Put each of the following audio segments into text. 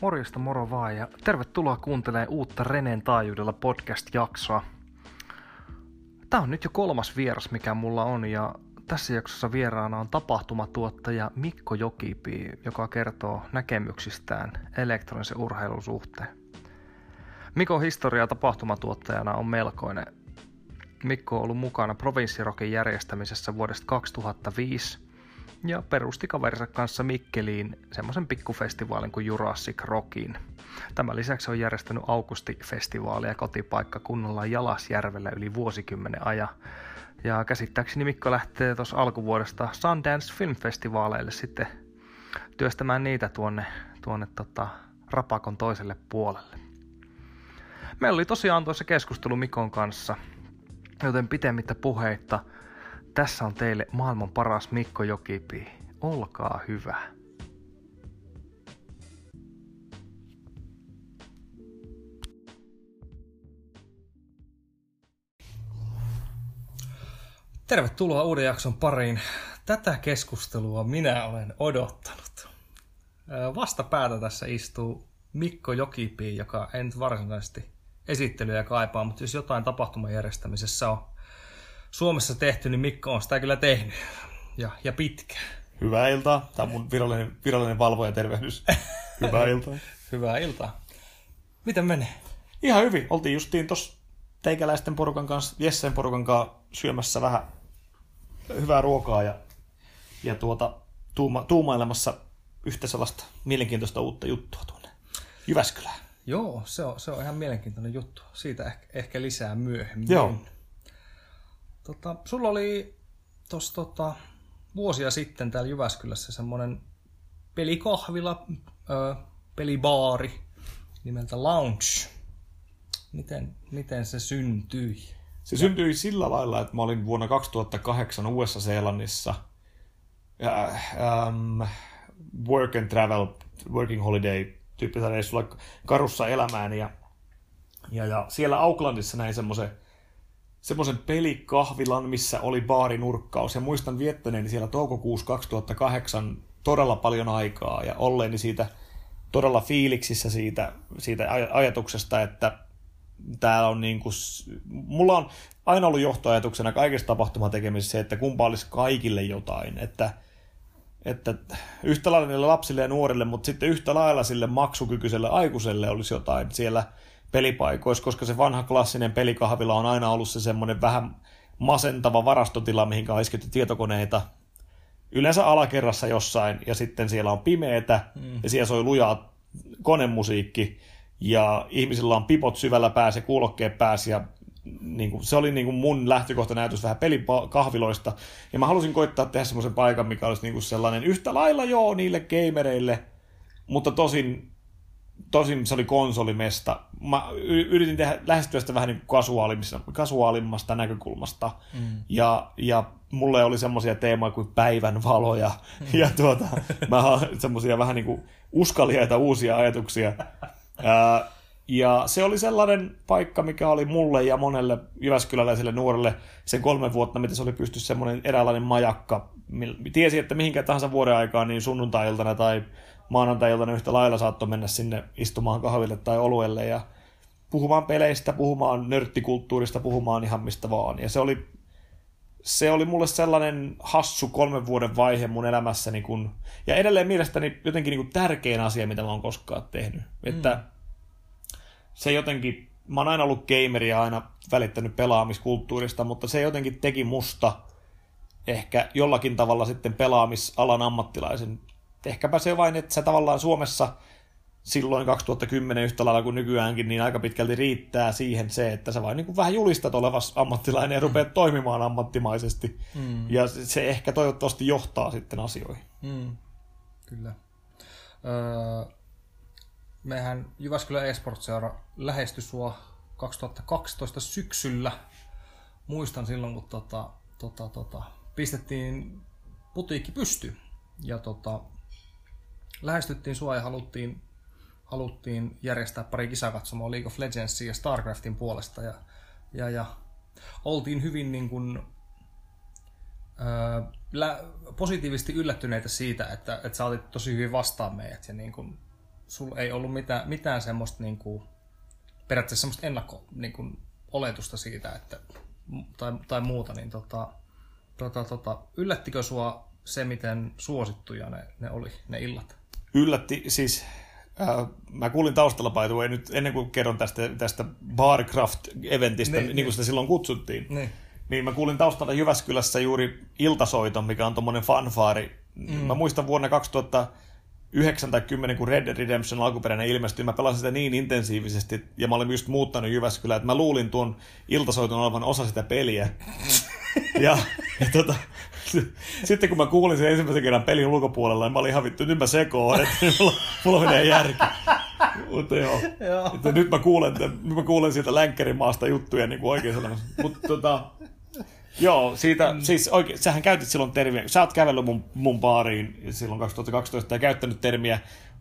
Morjesta moro vaan ja tervetuloa kuuntelemaan uutta Renen taajuudella podcast-jaksoa. Tämä on nyt jo kolmas vieras, mikä mulla on ja tässä jaksossa vieraana on tapahtumatuottaja Mikko Jokipi, joka kertoo näkemyksistään elektronisen urheilun suhteen. Mikon historia tapahtumatuottajana on melkoinen. Mikko on ollut mukana provinssirokin järjestämisessä vuodesta 2005 ja perusti kaverinsa kanssa Mikkeliin semmoisen pikkufestivaalin kuin Jurassic Rockin. Tämän lisäksi on järjestänyt Augusti-festivaalia kotipaikkakunnalla Jalasjärvellä yli vuosikymmenen ajan. Ja käsittääkseni Mikko lähtee tuossa alkuvuodesta Sundance Film Festivaaleille sitten työstämään niitä tuonne, tuonne tota, rapakon toiselle puolelle. Meillä oli tosiaan tuossa keskustelu Mikon kanssa, joten pitemmittä puheitta – tässä on teille maailman paras Mikko Jokipi. Olkaa hyvä. Tervetuloa uuden jakson pariin. Tätä keskustelua minä olen odottanut. Vastapäätä tässä istuu Mikko Jokipi, joka en varsinaisesti esittelyjä kaipaa, mutta jos jotain tapahtuman järjestämisessä on Suomessa tehty, niin Mikko on sitä kyllä tehnyt. Ja, ja pitkä. Hyvää iltaa. Tämä on mun virallinen, virallinen valvoja tervehdys. Hyvää iltaa. Hyvää iltaa. Miten menee? Ihan hyvin. Oltiin justiin tuossa teikäläisten porukan kanssa, Jessen porukan kanssa syömässä vähän hyvää ruokaa ja, ja tuota, tuuma, tuumailemassa yhtä sellaista mielenkiintoista uutta juttua tuonne Jyväskylään. Joo, se on, se on ihan mielenkiintoinen juttu. Siitä ehkä, ehkä lisää myöhemmin. Joo. Tota, sulla oli tuossa tota, vuosia sitten täällä Jyväskylässä semmoinen pelikahvila, ö, pelibaari nimeltä Lounge. Miten, miten se syntyi? Se syntyi sillä lailla, että mä olin vuonna 2008 Uudessa-Seelannissa ja, ähm, work and travel, working holiday tyyppisellä reissulla karussa elämään ja, ja, ja siellä Aucklandissa näin semmoisen semmoisen pelikahvilan, missä oli baarinurkkaus. Ja muistan viettäneeni siellä toukokuussa 2008 todella paljon aikaa. Ja olleeni siitä todella fiiliksissä siitä, siitä ajatuksesta, että täällä on niin kuin, mulla on aina ollut johtoajatuksena kaikessa tapahtumatekemisessä se, että kumpa olisi kaikille jotain, että, että yhtä lailla niille lapsille ja nuorille, mutta sitten yhtä lailla sille maksukykyiselle aikuiselle olisi jotain. Siellä – pelipaikoissa, koska se vanha klassinen pelikahvila on aina ollut se semmoinen vähän masentava varastotila, mihin on isketty tietokoneita. Yleensä alakerrassa jossain, ja sitten siellä on pimeetä, mm. ja siellä soi lujaa konemusiikki, ja ihmisillä on pipot syvällä päässä, kuulokkeet päässä, ja niin kuin, se oli niin kuin mun lähtökohta näytös vähän pelikahviloista. Ja mä halusin koittaa tehdä semmoisen paikan, mikä olisi niin kuin sellainen yhtä lailla joo niille gamereille, mutta tosin tosin se oli konsolimesta. Mä yritin tehdä, lähestyä sitä vähän niin kasuaalimmasta, kasuaalimmasta näkökulmasta. Mm. Ja, ja mulle oli semmoisia teemoja kuin päivän valoja mm. ja tuota, mä semmoisia vähän niin kuin uskaliaita uusia ajatuksia. Ää, ja se oli sellainen paikka, mikä oli mulle ja monelle Jyväskyläläiselle nuorelle sen kolme vuotta, mitä se oli pysty semmoinen eräänlainen majakka. Tiesi, että mihinkä tahansa vuoden aikaan, niin sunnuntai-iltana tai maanantai yhtä lailla saattoi mennä sinne istumaan kahville tai oluelle ja puhumaan peleistä, puhumaan nörttikulttuurista, puhumaan ihan mistä vaan. Ja se oli, se oli mulle sellainen hassu kolmen vuoden vaihe mun elämässäni, kun, ja edelleen mielestäni jotenkin niin kuin tärkein asia, mitä mä oon koskaan tehnyt. Mm. Että se jotenkin, mä oon aina ollut gameri ja aina välittänyt pelaamiskulttuurista, mutta se jotenkin teki musta ehkä jollakin tavalla sitten pelaamisalan ammattilaisen ehkäpä se vain, että se tavallaan Suomessa silloin 2010 yhtä lailla kuin nykyäänkin, niin aika pitkälti riittää siihen se, että sä vain niin kuin vähän julistat olevas ammattilainen ja rupeat mm. toimimaan ammattimaisesti. Mm. Ja se ehkä toivottavasti johtaa sitten asioihin. Mm. Kyllä. Öö, mehän Jyväskylän eSports-seura lähestyi sua 2012 syksyllä. Muistan silloin, kun tota, tota, tota, pistettiin putiikki pystyyn. Ja tota, lähestyttiin sua ja haluttiin, haluttiin järjestää pari kisakatsomaa League of Legendsin ja StarCraftin puolesta. Ja, ja, ja oltiin hyvin niin kuin, ää, positiivisesti yllättyneitä siitä, että, että sä otit tosi hyvin vastaan meidät ja niin kuin sulla ei ollut mitään, mitään semmoista niin kuin, periaatteessa semmoista ennakko niin kuin, oletusta siitä, että, tai, tai muuta, niin tota, tota, tota, yllättikö sua se, miten suosittuja ne, ne oli, ne illat? Yllätti, siis äh, mä kuulin taustalla by nyt ennen kuin kerron tästä, tästä Barcraft-eventistä, niin, niin, niin kuin sitä silloin kutsuttiin, niin. niin mä kuulin taustalla Jyväskylässä juuri iltasoiton, mikä on tommonen fanfaari. Mm. Mä muistan vuonna 2000 9 tai 10, kun Red Dead Redemption alkuperäinen ilmestyi, mä pelasin sitä niin intensiivisesti, ja mä olin just muuttanut Jyväskylään, että mä luulin tuon iltasoiton olevan osa sitä peliä. ja, ja tota, sitten kun mä kuulin sen ensimmäisen kerran pelin ulkopuolella, niin mä olin ihan vittu, nyt mä sekoon, että mulla, mulla menee järki. Mutta joo, joo. Että nyt mä kuulen, nyt mä kuulen sieltä länkkärimaasta juttuja niin kuin oikein. Mutta tota, Joo, siitä, mm. siis oikein, sähän käytit silloin termiä, sä oot kävellyt mun, mun baariin silloin 2012 ja käyttänyt termiä,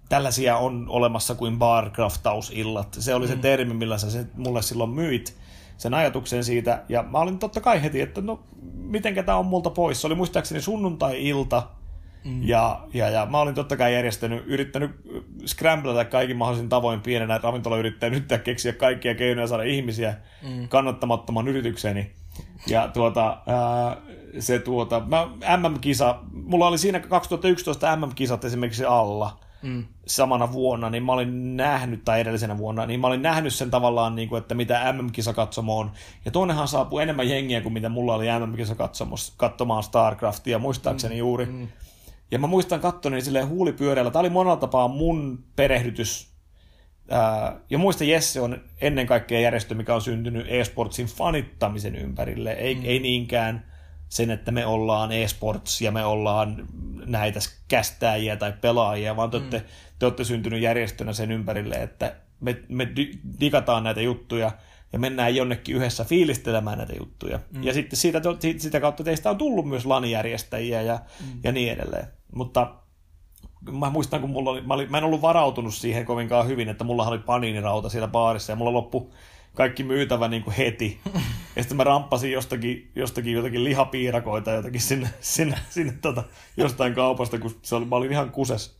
tällaisia on olemassa kuin barcraftausillat. Se oli mm. se termi, millä sä se mulle silloin myit sen ajatuksen siitä, ja mä olin totta kai heti, että no, miten tämä on multa pois. Se oli muistaakseni sunnuntai-ilta, Mm. Ja, ja, ja mä olin totta kai järjestänyt, yrittänyt scramblata kaikin mahdollisin tavoin pienenä ravintolayrittäjänä yrittää keksiä kaikkia keinoja saada ihmisiä mm. kannattamattoman yritykseni. Ja tuota, ää, se tuota, mä, MM-kisa, mulla oli siinä 2011 MM-kisat esimerkiksi alla mm. samana vuonna, niin mä olin nähnyt, tai edellisenä vuonna, niin mä olin nähnyt sen tavallaan, niin kuin, että mitä MM-kisa katsomo on. Ja tuonnehan saapuu enemmän jengiä kuin mitä mulla oli MM-kisa katsomaan StarCraftia, muistaakseni mm. juuri. Mm. Ja mä muistan kattoneen silleen huulipyöreällä. Tämä oli monella tapaa mun perehdytys. Ja muista Jesse on ennen kaikkea järjestö, mikä on syntynyt eSportsin fanittamisen ympärille. Ei, mm. ei niinkään sen, että me ollaan eSports ja me ollaan näitä kästääjiä tai pelaajia, vaan te, mm. olette, te olette syntynyt järjestönä sen ympärille, että me, me digataan näitä juttuja ja mennään jonnekin yhdessä fiilistelemään näitä juttuja. Mm. Ja sitten siitä, sitä kautta teistä on tullut myös lanijärjestäjiä ja, mm. ja niin edelleen. Mutta mä muistan, kun mulla oli, mä, olin, mä en ollut varautunut siihen kovinkaan hyvin, että mulla oli paniinirauta siellä baarissa ja mulla loppu kaikki myytävä niin kuin heti. Ja sitten mä ramppasin jostakin, jostakin jotakin lihapiirakoita jotakin sinne, sinne, sinne tota, jostain kaupasta, kun se oli, mä olin ihan kuses.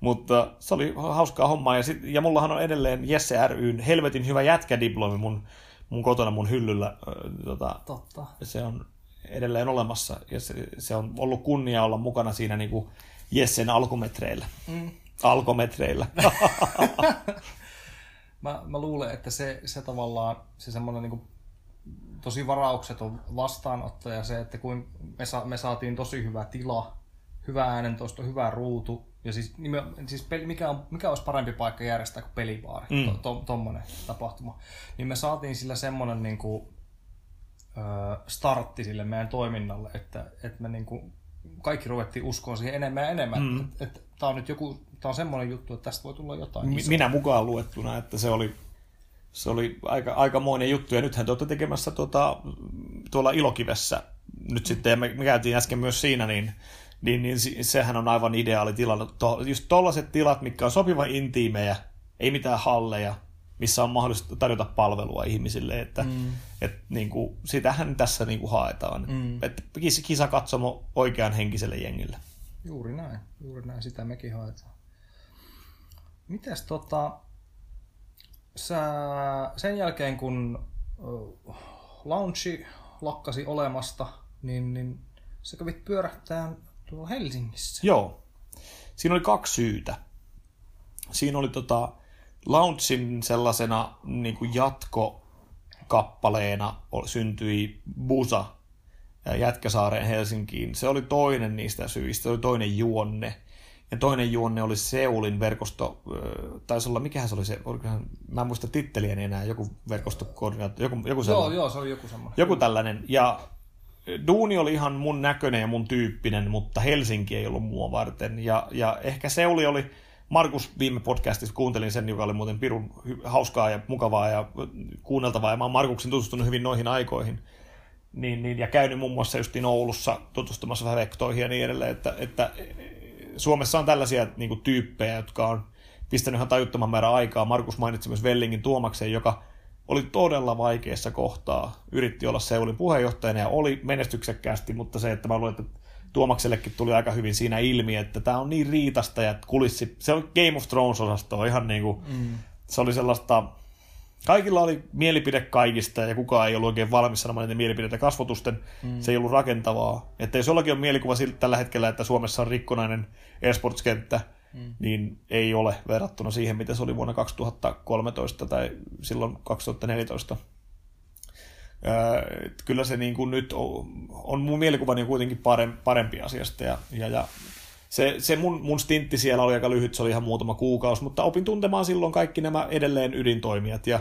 Mutta se oli hauskaa hommaa. Ja, sit, ja mullahan on edelleen Jesse ryn helvetin hyvä jätkädiplomi mun, mun kotona mun hyllyllä. Tota, Totta. Se on edelleen olemassa ja se, se on ollut kunnia olla mukana siinä niin kuin Jessen alkumetreillä. Mm. Alkometreillä. mä, mä luulen, että se, se tavallaan, se semmoinen niin tosi on vastaanotto ja se, että kun me, sa, me saatiin tosi hyvä tila, hyvä äänentoisto, hyvä ruutu, ja siis, siis peli, mikä, on, mikä olisi parempi paikka järjestää kuin pelibaari, mm. tuommoinen to, to, tapahtuma. Niin me saatiin sillä semmoinen niin kuin, startti sille meidän toiminnalle, että, että me niin kuin kaikki ruvettiin uskoa siihen enemmän ja enemmän. Mm. Että, että tämä on nyt joku, tämä on semmoinen juttu, että tästä voi tulla jotain. Mi- minä mukaan luettuna, että se oli, se oli aika, aikamoinen juttu. Ja nythän te olette tekemässä tuota, tuolla Ilokivessä nyt sitten, ja me, me käytiin äsken myös siinä, niin, niin, niin sehän on aivan ideaali tila. To, just tollaiset tilat, mitkä on sopivan intiimejä, ei mitään halleja, missä on mahdollista tarjota palvelua ihmisille, että mm. et, niin kuin, sitähän tässä niin kuin haetaan. Mm. Että kisa katsomo oikean henkiselle jengille. Juuri näin, juuri näin, sitä mekin haetaan. Mites tota, sä sen jälkeen kun uh, launchi lakkasi olemasta, niin, niin sä kävit pyörähtään tuolla Helsingissä. Joo. Siinä oli kaksi syytä. Siinä oli tota, Launchin sellaisena niin kuin jatkokappaleena syntyi Busa Jätkäsaareen Helsinkiin. Se oli toinen niistä syistä, se oli toinen juonne. Ja toinen juonne oli Seulin verkosto, taisi olla, mikähän se oli se, mä en muista titteliä enää, joku verkostokoordinaatio, joku, joku sellainen. Joo, joo, se oli joku semmoinen. Joku tällainen. Ja Duuni oli ihan mun näköinen ja mun tyyppinen, mutta Helsinki ei ollut mua varten. Ja, ja ehkä Seuli oli, Markus viime podcastissa kuuntelin sen, joka oli muuten pirun hauskaa ja mukavaa ja kuunneltavaa, ja mä oon Markuksen tutustunut hyvin noihin aikoihin. Niin, niin, ja käynyt muun muassa just Oulussa tutustumassa vektoihin ja niin edelleen, että, että Suomessa on tällaisia niin kuin, tyyppejä, jotka on pistänyt ihan tajuttoman määrän aikaa. Markus mainitsi myös Vellingin Tuomakseen, joka oli todella vaikeassa kohtaa. Yritti olla Seulin puheenjohtajana ja oli menestyksekkäästi, mutta se, että mä luulen, että Tuomaksellekin tuli aika hyvin siinä ilmi, että tämä on niin riitasta ja kulissi, se on Game of Thrones-osasto ihan niin kuin, mm. se oli sellaista, kaikilla oli mielipide kaikista ja kukaan ei ollut oikein valmis sanomaan niitä mielipiteitä kasvotusten, mm. se ei ollut rakentavaa. Että jos jollakin on mielikuva siltä tällä hetkellä, että Suomessa on rikkonainen esports-kenttä, mm. niin ei ole verrattuna siihen, mitä se oli vuonna 2013 tai silloin 2014. Öö, kyllä se niin kuin nyt on, on mun mielikuvani kuitenkin parempi, parempi asiasta ja, ja, ja se, se mun, mun stintti siellä oli aika lyhyt, se oli ihan muutama kuukausi, mutta opin tuntemaan silloin kaikki nämä edelleen ydintoimijat ja,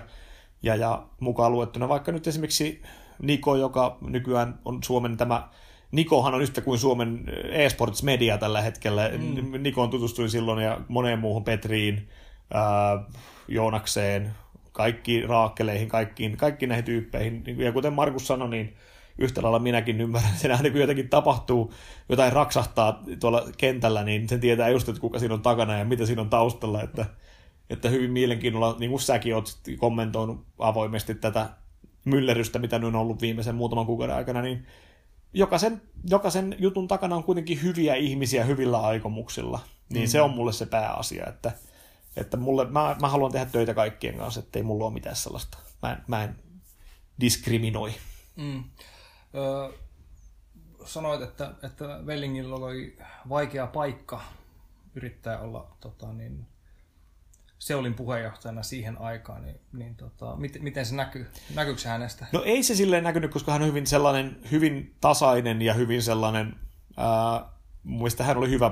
ja, ja mukaan luettuna vaikka nyt esimerkiksi Niko, joka nykyään on Suomen tämä Nikohan on yhtä kuin Suomen eSports Media tällä hetkellä. Mm. Nikoon tutustuin silloin ja moneen muuhun Petriin, ää, Joonakseen, kaikki raakkeleihin, kaikkiin, kaikkiin näihin tyyppeihin. Ja kuten Markus sanoi, niin yhtä lailla minäkin ymmärrän sen, että kun jotenkin tapahtuu, jotain raksahtaa tuolla kentällä, niin sen tietää just, että kuka siinä on takana ja mitä siinä on taustalla, että, että hyvin mielenkiinnolla, niin kuin säkin olet kommentoinut avoimesti tätä myllerrystä, mitä nyt on ollut viimeisen muutaman kuukauden aikana, niin jokaisen, jokaisen jutun takana on kuitenkin hyviä ihmisiä hyvillä aikomuksilla. Niin mm. se on mulle se pääasia, että, että mulle, mä, mä haluan tehdä töitä kaikkien kanssa, ettei mulla ole mitään sellaista. Mä en, mä en diskriminoi. Mm. Öö, sanoit, että, että Vellingillä oli vaikea paikka yrittää olla tota, niin, Seulin puheenjohtajana siihen aikaan, niin, niin tota, miten, miten se näkyy? Näkyykö se hänestä? No ei se silleen näkynyt, koska hän on hyvin sellainen, hyvin tasainen ja hyvin sellainen, ää, mielestä hän oli hyvä,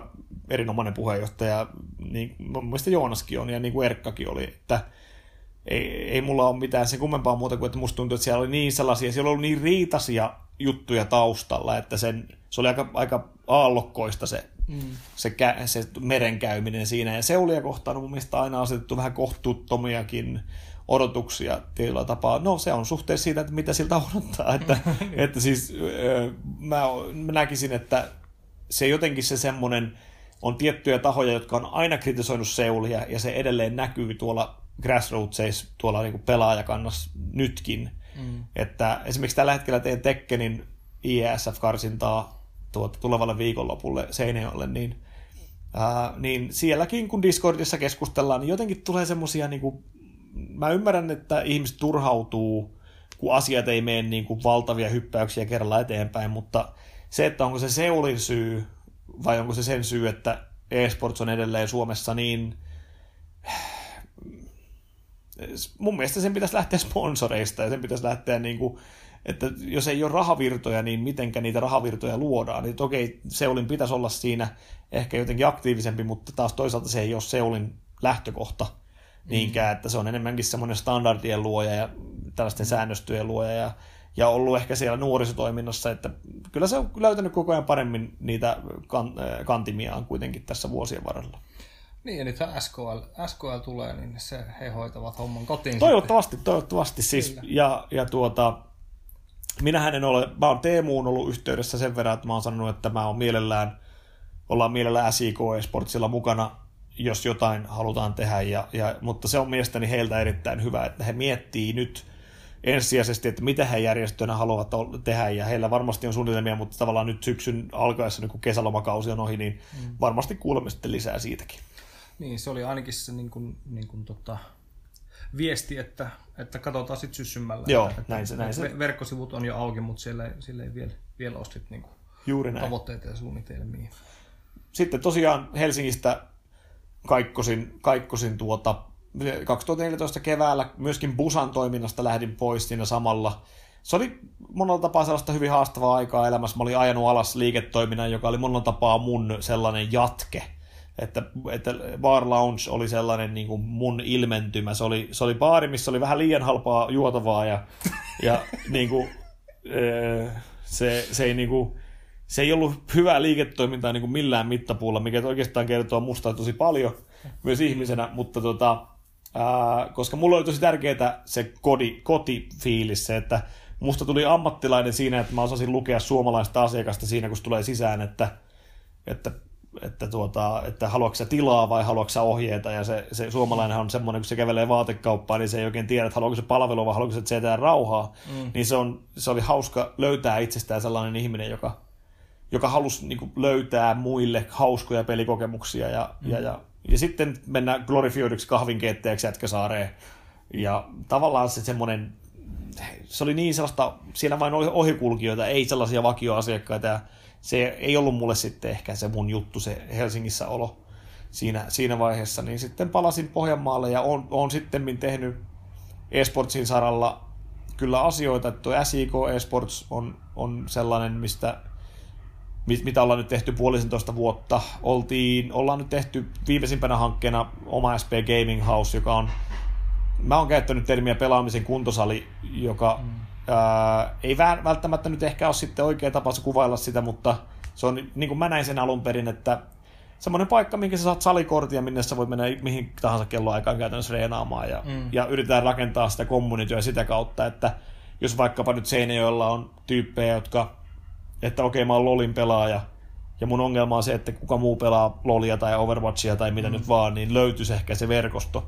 erinomainen puheenjohtaja, niin mielestä Joonaskin on ja niin kuin Erkkakin oli, että ei, ei mulla ole mitään sen kummempaa muuta kuin, että musta tuntuu, että siellä oli niin sellaisia, siellä oli niin riitasia juttuja taustalla, että sen, se oli aika, aika aallokkoista se mm. se, kä- se merenkäyminen siinä. Ja Seulia kohtaan on mun mielestä aina asetettu vähän kohtuuttomiakin odotuksia tietyllä tapaa. No se on suhteessa siitä, että mitä siltä odottaa. Että, että siis mä näkisin, että se jotenkin se semmoinen, on tiettyjä tahoja, jotka on aina kritisoinut Seulia, ja se edelleen näkyy tuolla grassrootsissa, tuolla niin pelaajakannassa nytkin. Mm. Että esimerkiksi tällä hetkellä teen Tekkenin IESF-karsintaa tuota, tulevalle viikonlopulle Seinäjoelle, niin, ää, niin sielläkin kun Discordissa keskustellaan, niin jotenkin tulee semmoisia, niin kuin, mä ymmärrän, että ihmiset turhautuu, kun asiat ei mene niin kuin valtavia hyppäyksiä kerralla eteenpäin, mutta se, että onko se Seulin syy vai onko se sen syy, että eSports on edelleen Suomessa niin mun mielestä sen pitäisi lähteä sponsoreista ja sen pitäisi lähteä niin kuin että jos ei ole rahavirtoja, niin mitenkä niitä rahavirtoja luodaan. Niin okei, Seulin pitäisi olla siinä ehkä jotenkin aktiivisempi, mutta taas toisaalta se ei ole Seulin lähtökohta niinkään, että se on enemmänkin semmoinen standardien luoja ja tällaisten mm. säännöstöjen luoja ja, ja ollut ehkä siellä nuorisotoiminnassa, että kyllä se on löytänyt koko ajan paremmin niitä äh, kantimiaan kuitenkin tässä vuosien varrella. Niin, ja nyt SKL, SKL tulee, niin se, he hoitavat homman kotiin. Toivottavasti, sitten. toivottavasti siis. Ja, ja tuota, minähän en ole, mä oon Teemuun ollut yhteydessä sen verran, että mä oon sanonut, että mä oon mielellään, ollaan mielellään SIK Sportsilla mukana, jos jotain halutaan tehdä, ja, ja, mutta se on mielestäni heiltä erittäin hyvä, että he miettii nyt ensisijaisesti, että mitä he järjestönä haluavat tehdä, ja heillä varmasti on suunnitelmia, mutta tavallaan nyt syksyn alkaessa, niin kun kesälomakausi on ohi, niin mm. varmasti kuulemme sitten lisää siitäkin. Niin, se oli ainakin se niin kuin, niin kuin tota, viesti, että, että katsotaan sitten syssymmällä. Joo, että, näin se, näin se. Verkkosivut on jo auki, mutta siellä siellä ei vielä, vielä ole sit niinku Juuri näin. tavoitteita ja suunnitelmia. Sitten tosiaan Helsingistä kaikkosin, kaikkosin tuota 2014 keväällä myöskin Busan toiminnasta lähdin pois siinä samalla. Se oli monella tapaa sellaista hyvin haastavaa aikaa elämässä. Mä olin ajanut alas liiketoiminnan, joka oli monella tapaa mun sellainen jatke – että, että Bar Lounge oli sellainen niin kuin mun ilmentymä. Se oli, se oli baari, missä oli vähän liian halpaa juotavaa ja, ja niin kuin, se, se, ei, niin kuin, se ei ollut hyvää liiketoimintaa niin kuin millään mittapuulla, mikä oikeastaan kertoo musta tosi paljon myös ihmisenä, mutta tota, koska mulla oli tosi tärkeää se kodi, kotifiilis, se, että musta tuli ammattilainen siinä, että mä osasin lukea suomalaista asiakasta siinä, kun se tulee sisään, että, että että, tuota, että haluatko tilaa vai haluatko ohjeita, ja se, se suomalainen on semmoinen, kun se kävelee vaatekauppaan, niin se ei oikein tiedä, että haluatko se palvelu vai haluatko se tehdä rauhaa, mm. niin se, on, se oli hauska löytää itsestään sellainen ihminen, joka, joka halusi niin kuin, löytää muille hauskoja pelikokemuksia. Ja, mm. ja, ja, ja sitten mennä glorifioiduksi kahvinkeittäjäksi Jätkäsaareen. Ja tavallaan se semmoinen, se oli niin sellaista, siellä vain oli ohikulkijoita, ei sellaisia vakioasiakkaita. Ja se ei ollut mulle sitten ehkä se mun juttu, se Helsingissä olo siinä, siinä vaiheessa. Niin sitten palasin Pohjanmaalle ja on, on sitten tehnyt esportsin saralla kyllä asioita, että tuo SIK Esports on, on sellainen, mistä mitä ollaan nyt tehty puolisentoista vuotta. Oltiin, ollaan nyt tehty viimeisimpänä hankkeena oma SP Gaming House, joka on, mä oon käyttänyt termiä pelaamisen kuntosali, joka mm. ää, ei välttämättä nyt ehkä ole sitten oikea tapa kuvailla sitä, mutta se on niin kuin mä näin sen alun perin, että semmoinen paikka, minkä sä saat salikortia, minne sä voit mennä mihin tahansa kelloaikaan käytännössä reenaamaan ja, mm. ja yritetään rakentaa sitä kommunitioa sitä kautta, että jos vaikkapa nyt Seinäjoella on tyyppejä, jotka, että okei okay, mä oon LOLin pelaaja, ja mun ongelma on se, että kuka muu pelaa LOLia tai Overwatchia tai mitä mm. nyt vaan, niin löytyisi ehkä se verkosto.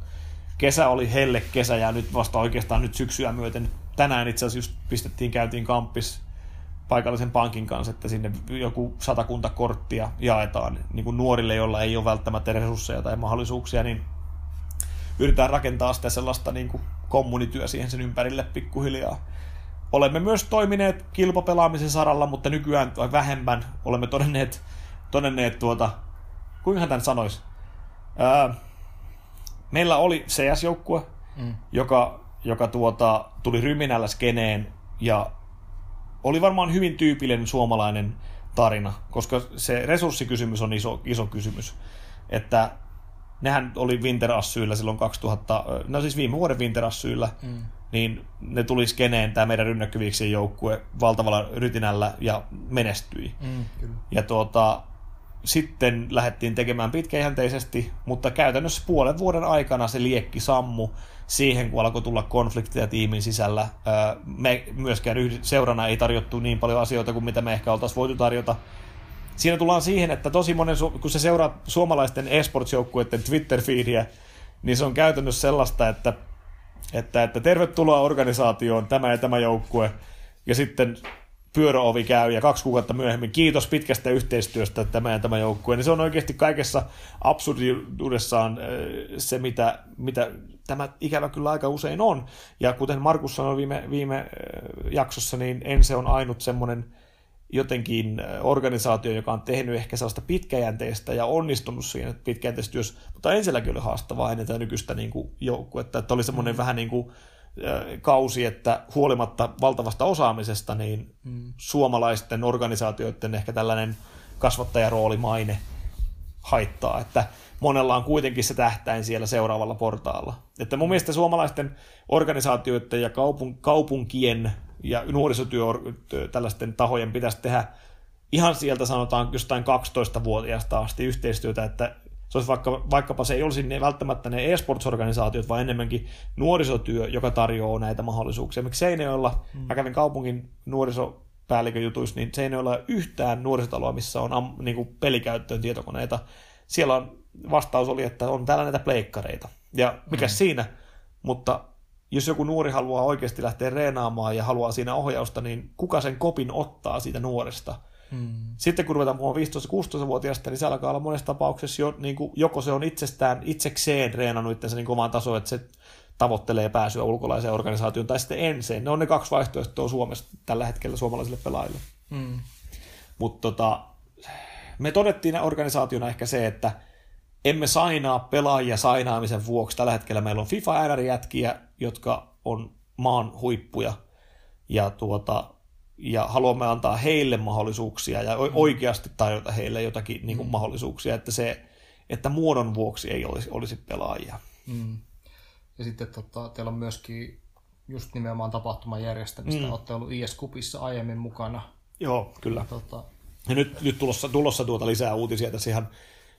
Kesä oli helle kesä ja nyt vasta oikeastaan nyt syksyä myöten. Tänään itse asiassa just pistettiin, käytiin kampis paikallisen pankin kanssa, että sinne joku satakunta korttia jaetaan niin kuin nuorille, joilla ei ole välttämättä resursseja tai mahdollisuuksia, niin yritetään rakentaa sitä sellaista niin kuin kommunityö siihen sen ympärille pikkuhiljaa. Olemme myös toimineet kilpapelaamisen saralla, mutta nykyään vähemmän olemme todenneet, todenneet tuota, kuinka tämän sanoisi, Ää, meillä oli CS-joukkue, mm. joka, joka tuota, tuli ryminällä skeneen ja oli varmaan hyvin tyypillinen suomalainen tarina, koska se resurssikysymys on iso, iso kysymys. Että nehän oli Winterassyillä silloin 2000, no siis viime vuoden Winterassyillä, mm. niin ne tuli skeneen tämä meidän rynnäkkyviiksien joukkue valtavalla rytinällä ja menestyi. Mm, kyllä. Ja tuota, sitten lähdettiin tekemään pitkäjänteisesti, mutta käytännössä puolen vuoden aikana se liekki sammu siihen, kun alkoi tulla konflikteja tiimin sisällä. Me myöskään seurana ei tarjottu niin paljon asioita kuin mitä me ehkä oltaisiin voitu tarjota. Siinä tullaan siihen, että tosi monen, kun se seuraa suomalaisten esports-joukkueiden Twitter-feediä, niin se on käytännössä sellaista, että, että, että tervetuloa organisaatioon tämä ja tämä joukkue, ja sitten pyöröovi käy ja kaksi kuukautta myöhemmin kiitos pitkästä yhteistyöstä tämä ja tämä joukkue, niin se on oikeasti kaikessa absurdiudessaan äh, se, mitä, mitä tämä ikävä kyllä aika usein on. Ja kuten Markus sanoi viime, viime äh, jaksossa, niin Ense on ainut semmoinen jotenkin äh, organisaatio, joka on tehnyt ehkä sellaista pitkäjänteistä ja onnistunut siinä pitkäjänteisessä työssä, mutta Enselläkin oli haastavaa ennen tätä nykyistä niin kuin joukkuetta, että oli semmoinen mm. vähän niin kuin kausi, että huolimatta valtavasta osaamisesta, niin mm. suomalaisten organisaatioiden ehkä tällainen kasvattajaroolimaine haittaa, että monella on kuitenkin se tähtäin siellä seuraavalla portaalla. Että mun mielestä suomalaisten organisaatioiden ja kaupun, kaupunkien ja nuorisotyö tällaisten tahojen pitäisi tehdä ihan sieltä sanotaan jostain 12-vuotiaasta asti yhteistyötä, että se olisi vaikka, vaikkapa se ei olisi ne, välttämättä ne e-sports-organisaatiot, vaan enemmänkin nuorisotyö, joka tarjoaa näitä mahdollisuuksia. Miksi Seinäjoella, mm. mä kävin kaupungin nuorisopäällikön jutuissa, niin Seinäjoella ei ole yhtään nuorisotaloa, missä on am, niin kuin pelikäyttöön tietokoneita. Siellä on, vastaus oli, että on täällä näitä pleikkareita. Ja mikä mm. siinä, mutta jos joku nuori haluaa oikeasti lähteä reenaamaan ja haluaa siinä ohjausta, niin kuka sen kopin ottaa siitä nuoresta? Hmm. Sitten kun ruvetaan puhumaan 15-16-vuotiaasta, niin se alkaa olla monessa tapauksessa jo, niin kuin, joko se on itsestään, itsekseen reenannut itsensä niin omaan tasoon, että se tavoittelee pääsyä ulkolaiseen organisaatioon, tai sitten enseen. Ne on ne kaksi vaihtoehtoa Suomessa tällä hetkellä suomalaisille pelaajille. Hmm. Mutta tota, me todettiin organisaationa ehkä se, että emme sainaa pelaajia sainaamisen vuoksi. Tällä hetkellä meillä on FIFA NR-jätkiä, jotka on maan huippuja, ja tuota, ja haluamme antaa heille mahdollisuuksia ja mm. oikeasti tarjota heille jotakin niin kuin mm. mahdollisuuksia, että, se, että muodon vuoksi ei olisi, olisi pelaajia. Mm. Ja sitten tota, teillä on myöskin just nimenomaan tapahtuman järjestämistä. Mm. Olette ollut IS-kupissa aiemmin mukana. Joo, kyllä. Ja, tota... ja nyt, nyt tulossa, tulossa tuota lisää uutisia tässä ihan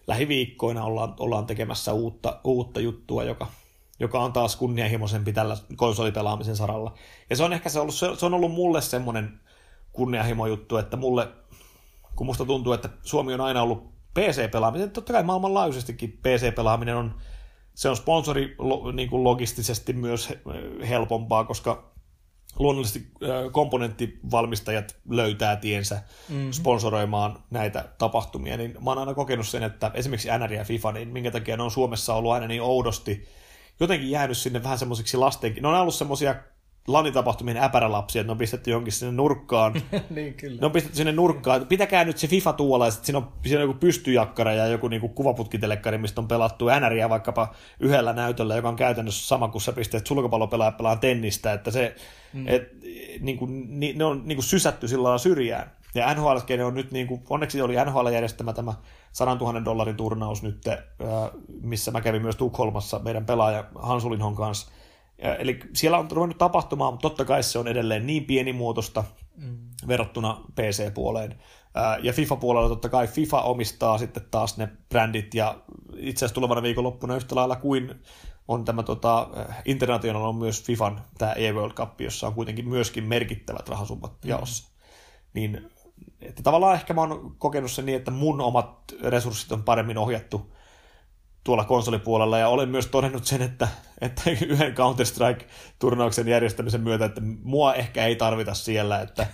lähiviikkoina ollaan, ollaan tekemässä uutta, uutta juttua, joka, joka on taas kunnianhimoisempi tällä konsolipelaamisen saralla. Ja se on ehkä se ollut, se on ollut mulle semmoinen kunnianhimo juttu, että mulle, kun musta tuntuu, että Suomi on aina ollut PC-pelaaminen, totta kai maailmanlaajuisestikin PC-pelaaminen on, se on sponsori niin kuin logistisesti myös helpompaa, koska luonnollisesti komponenttivalmistajat löytää tiensä mm-hmm. sponsoroimaan näitä tapahtumia, niin mä oon aina kokenut sen, että esimerkiksi NR ja FIFA, niin minkä takia ne on Suomessa ollut aina niin oudosti jotenkin jäänyt sinne vähän semmoisiksi lastenkin. Ne on ollut semmoisia lanitapahtumien äpärälapsia, että ne on pistetty jonkin sinne nurkkaan. niin, kyllä. Ne on pistetty sinne nurkkaan. Pitäkää nyt se FIFA tuolla, ja siinä on, siinä on joku pystyjakkara ja joku niinku kuvaputkitelekkari, mistä on pelattu NRiä vaikkapa yhdellä näytöllä, joka on käytännössä sama kuin sä pisteet sulkapallopelaaja pelaa tennistä, että se, mm. et, niinku, ni, ne on niinku sysätty sillä lailla syrjään. Ja NHL on nyt, niinku, onneksi oli NHL järjestämä tämä 100 000 dollarin turnaus nyt, missä mä kävin myös Tukholmassa meidän pelaaja Hansulinhon kanssa, Eli siellä on ruvennut tapahtumaan, mutta totta kai se on edelleen niin pienimuotoista mm. verrattuna PC-puoleen. Ja FIFA-puolella totta kai FIFA omistaa sitten taas ne brändit ja itse asiassa tulevana viikonloppuna yhtä lailla kuin on tämä tota, International on myös FIFAn tämä E-World Cup, jossa on kuitenkin myöskin merkittävät rahasummat mm. jaossa. Niin että tavallaan ehkä mä oon kokenut sen niin, että mun omat resurssit on paremmin ohjattu tuolla konsolipuolella, ja olen myös todennut sen, että, että yhden Counter-Strike-turnauksen järjestämisen myötä, että mua ehkä ei tarvita siellä, että,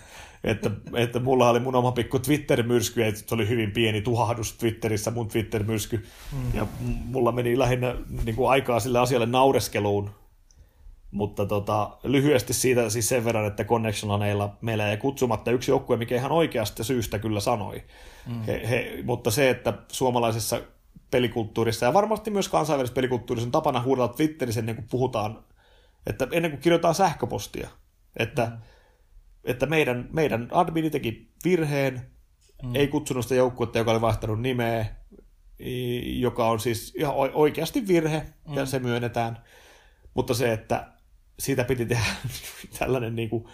että, että mulla oli mun oma pikku Twitter-myrsky, ja se oli hyvin pieni tuhahdus Twitterissä, mun Twitter-myrsky, mm. ja mulla meni lähinnä niin kuin aikaa sille asialle naureskeluun, mutta tota, lyhyesti siitä siis sen verran, että Connectionaneilla meillä ei kutsumatta yksi joukkue, mikä ihan oikeasta syystä kyllä sanoi. Mm. He, he, mutta se, että suomalaisessa pelikulttuurissa ja varmasti myös kansainvälisessä pelikulttuurissa on tapana huudella Twitterissä ennen kuin puhutaan, että ennen kuin kirjoitetaan sähköpostia, että, mm. että meidän, meidän admini teki virheen, mm. ei kutsunut sitä joukkuetta, joka oli vaihtanut nimeä, joka on siis ihan oikeasti virhe, mm. ja se myönnetään. Mutta se, että siitä piti tehdä tällainen niin kuin,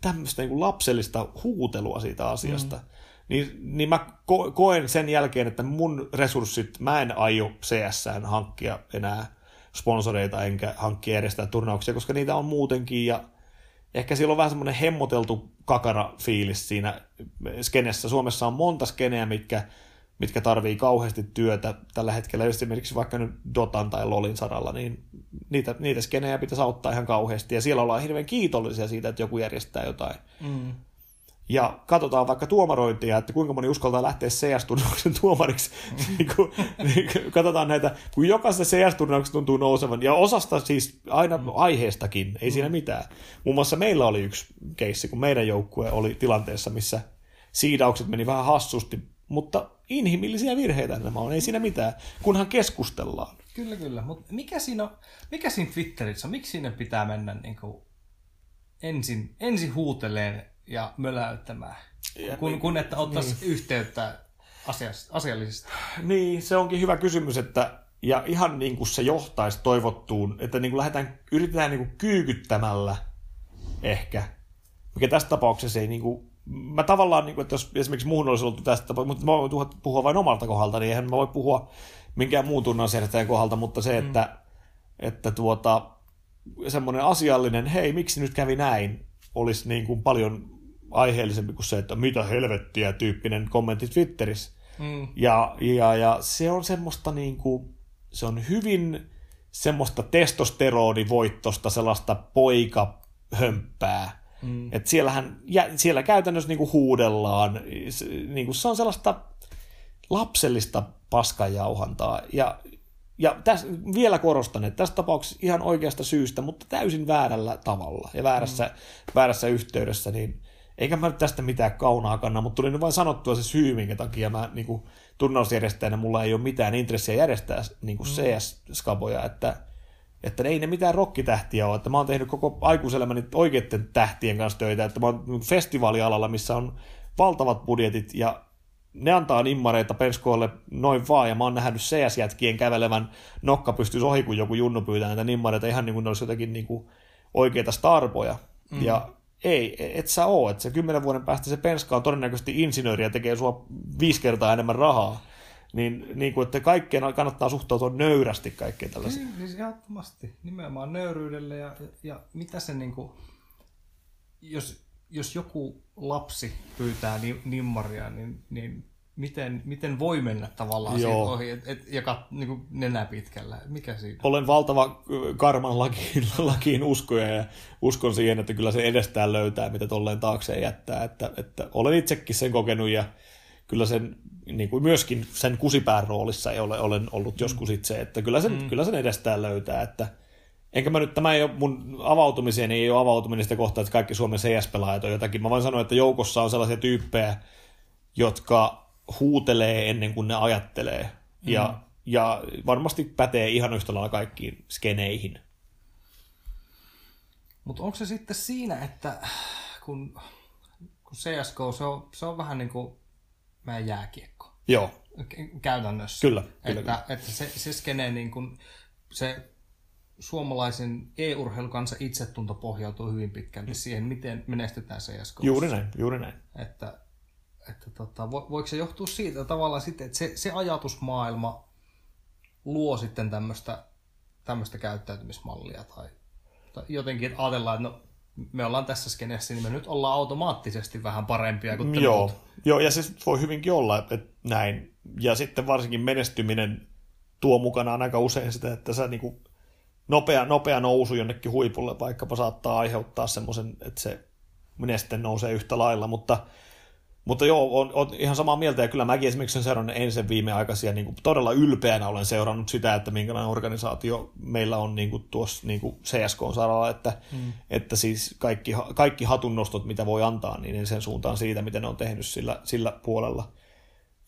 tämmöistä niin kuin lapsellista huutelua siitä asiasta. Mm niin, niin mä ko- koen sen jälkeen, että mun resurssit, mä en aio cs hankkia enää sponsoreita enkä hankkia järjestää turnauksia, koska niitä on muutenkin ja ehkä siellä on vähän semmoinen hemmoteltu kakara fiilis siinä skenessä. Suomessa on monta skeneä, mitkä, mitkä tarvii kauheasti työtä tällä hetkellä, esimerkiksi vaikka nyt Dotan tai Lolin saralla, niin niitä, niitä skenejä pitäisi auttaa ihan kauheasti, ja siellä ollaan hirveän kiitollisia siitä, että joku järjestää jotain. Mm ja katsotaan vaikka tuomarointia, että kuinka moni uskaltaa lähteä CS-turnauksen tuomariksi. niin niin katsotaan näitä, kun jokaisessa CS-turnauksessa tuntuu nousevan, ja osasta siis aina mm. aiheestakin, ei siinä mm. mitään. Muun muassa meillä oli yksi keissi, kun meidän joukkue oli tilanteessa, missä siidaukset meni vähän hassusti, mutta inhimillisiä virheitä nämä on, ei siinä mitään, kunhan keskustellaan. Kyllä, kyllä. Mutta mikä siinä, on, mikä siinä Twitterissä, miksi sinne pitää mennä niin kuin ensin, ensin huuteleen ja möläyttämään, ja, kun, niin, kun että ottaisi niin. yhteyttä asias, asiallisesti. Niin, se onkin hyvä kysymys, että ja ihan niin kuin se johtaisi toivottuun, että niin kuin lähdetään, yritetään niin kuin kyykyttämällä ehkä, mikä tässä tapauksessa ei niin kuin, mä tavallaan, niin kuin, että jos esimerkiksi muuhun olisi ollut tästä, mutta mä voin puhua vain omalta kohdalta, niin eihän mä voi puhua minkään muun tunnansjärjestäjän kohdalta, mutta se, mm. että, että tuota, semmoinen asiallinen, hei, miksi nyt kävi näin, olisi niin kuin paljon aiheellisempi kuin se, että mitä helvettiä tyyppinen kommentti Twitterissä. Mm. Ja, ja, ja se on semmoista niin kuin, se on hyvin semmoista testosteronivoittosta sellaista poikahömppää. Mm. Että siellähän, siellä käytännössä niin kuin huudellaan, niin kuin se on sellaista lapsellista paskanjauhantaa. Ja, ja täs, vielä korostan, että tässä tapauksessa ihan oikeasta syystä, mutta täysin väärällä tavalla ja väärässä, mm. väärässä yhteydessä, niin eikä mä nyt tästä mitään kaunaa kanna, mutta tuli nyt vain sanottua se syy, minkä takia mä niin kuin, turnausjärjestäjänä mulla ei ole mitään intressiä järjestää niin kuin mm. CS-skaboja, että, että ei ne mitään rokkitähtiä ole, että mä oon tehnyt koko aikuiselämäni oikeiden tähtien kanssa töitä, että mä oon festivaalialalla, missä on valtavat budjetit ja ne antaa nimmareita Penskoille noin vaan, ja mä oon nähnyt CS-jätkien kävelevän nokka pystyisi ohi, kun joku junnu pyytää näitä nimmareita ihan niin kuin ne olisi jotenkin niin kuin oikeita starpoja. Mm. Ja ei, et sä oo, että se kymmenen vuoden päästä se Penska on todennäköisesti insinööri ja tekee sua viisi kertaa enemmän rahaa. Niin, niin kuin, että kaikkeen kannattaa suhtautua nöyrästi kaikkeen tällaisiin. Niin, niin ehdottomasti. Nimenomaan nöyryydelle ja, ja mitä se niin kuin, jos, jos joku lapsi pyytää nimmaria, niin, niin miten, miten voi mennä tavallaan Joo. siitä ohi, et, et, ja kat, niin kuin nenä pitkällä. Mikä siinä? Olen valtava ö, karman lakiin, lakiin uskoja ja uskon siihen, että kyllä se edestään löytää, mitä tolleen taakseen jättää. Että, että olen itsekin sen kokenut ja kyllä sen niin kuin myöskin sen kusipään roolissa ei ole, olen ollut joskus itse, että kyllä sen, mm. kyllä sen edestään löytää, että enkä mä nyt, tämä ei ole mun avautumiseen, ei ole avautuminen sitä kohtaa, että kaikki Suomen CS-pelaajat on jotakin. Mä voin sanoa, että joukossa on sellaisia tyyppejä, jotka huutelee ennen kuin ne ajattelee. Mm. Ja, ja varmasti pätee ihan yhtä lailla kaikkiin skeneihin. Mutta onko se sitten siinä, että kun, kun CSK, se on, se on vähän niin kuin meidän jääkiekko Joo, käytännössä. Kyllä, kyllä, että, että se, se skene, niin kuin, se suomalaisen e-urheilun kanssa itsetunto pohjautuu hyvin pitkälti siihen, miten menestytään CSK. juuri näin, juuri näin. Että, että tota, vo, voiko se johtua siitä tavallaan sitten, että se, se ajatusmaailma luo sitten tämmöistä, tämmöistä käyttäytymismallia tai, tai jotenkin että ajatellaan, että no, me ollaan tässä skeneessä, niin me nyt ollaan automaattisesti vähän parempia kuin te Joo, muut. joo, ja se voi hyvinkin olla, että näin. Ja sitten varsinkin menestyminen tuo mukanaan aika usein sitä, että sä niinku nopea, nopea nousu jonnekin huipulle vaikkapa saattaa aiheuttaa semmoisen, että se menestys nousee yhtä lailla, mutta mutta joo, on, on ihan samaa mieltä, ja kyllä mäkin esimerkiksi olen seurannut ensin viimeaikaisia, niin kuin todella ylpeänä olen seurannut sitä, että minkälainen organisaatio meillä on niin kuin tuossa niin kuin CSK-saralla, että, mm. että siis kaikki, kaikki hatunnostot, mitä voi antaa, niin sen suuntaan siitä, miten ne on tehnyt sillä, sillä puolella.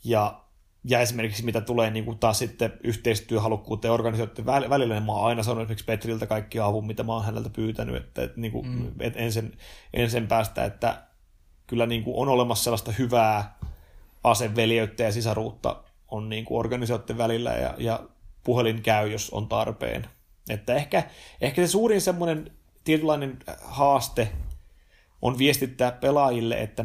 Ja, ja esimerkiksi mitä tulee niin kuin taas sitten yhteistyöhalukkuuteen organisaatioiden välillä, niin mä oon aina sanonut esimerkiksi Petriltä kaikki avun, mitä mä oon häneltä pyytänyt, että, että, niin kuin, mm. että en, sen, en sen päästä, että kyllä niin kuin on olemassa sellaista hyvää aseveljeyttä ja sisaruutta on niin kuin organisaatioiden välillä ja, ja puhelin käy, jos on tarpeen. Että ehkä, ehkä se suurin semmoinen tietynlainen haaste on viestittää pelaajille, että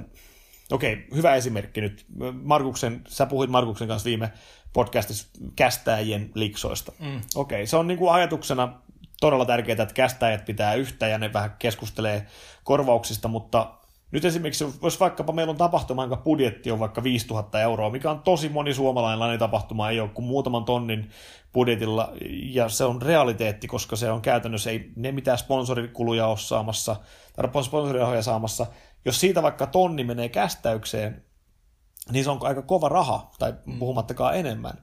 okei, okay, hyvä esimerkki nyt. Markuksen, sä puhuit Markuksen kanssa viime podcastissa kästäjien liksoista. Mm. Okei, okay, se on niin kuin ajatuksena todella tärkeää, että kästäjät pitää yhtä ja ne vähän keskustelee korvauksista, mutta nyt esimerkiksi, jos vaikkapa meillä on tapahtuma, jonka budjetti on vaikka 5000 euroa, mikä on tosi moni suomalainen tapahtuma, ei ole kuin muutaman tonnin budjetilla, ja se on realiteetti, koska se on käytännössä, ei ne mitään sponsorikuluja ole saamassa, tai sponsorirahoja saamassa. Jos siitä vaikka tonni menee kästäykseen, niin se on aika kova raha, tai puhumattakaan enemmän,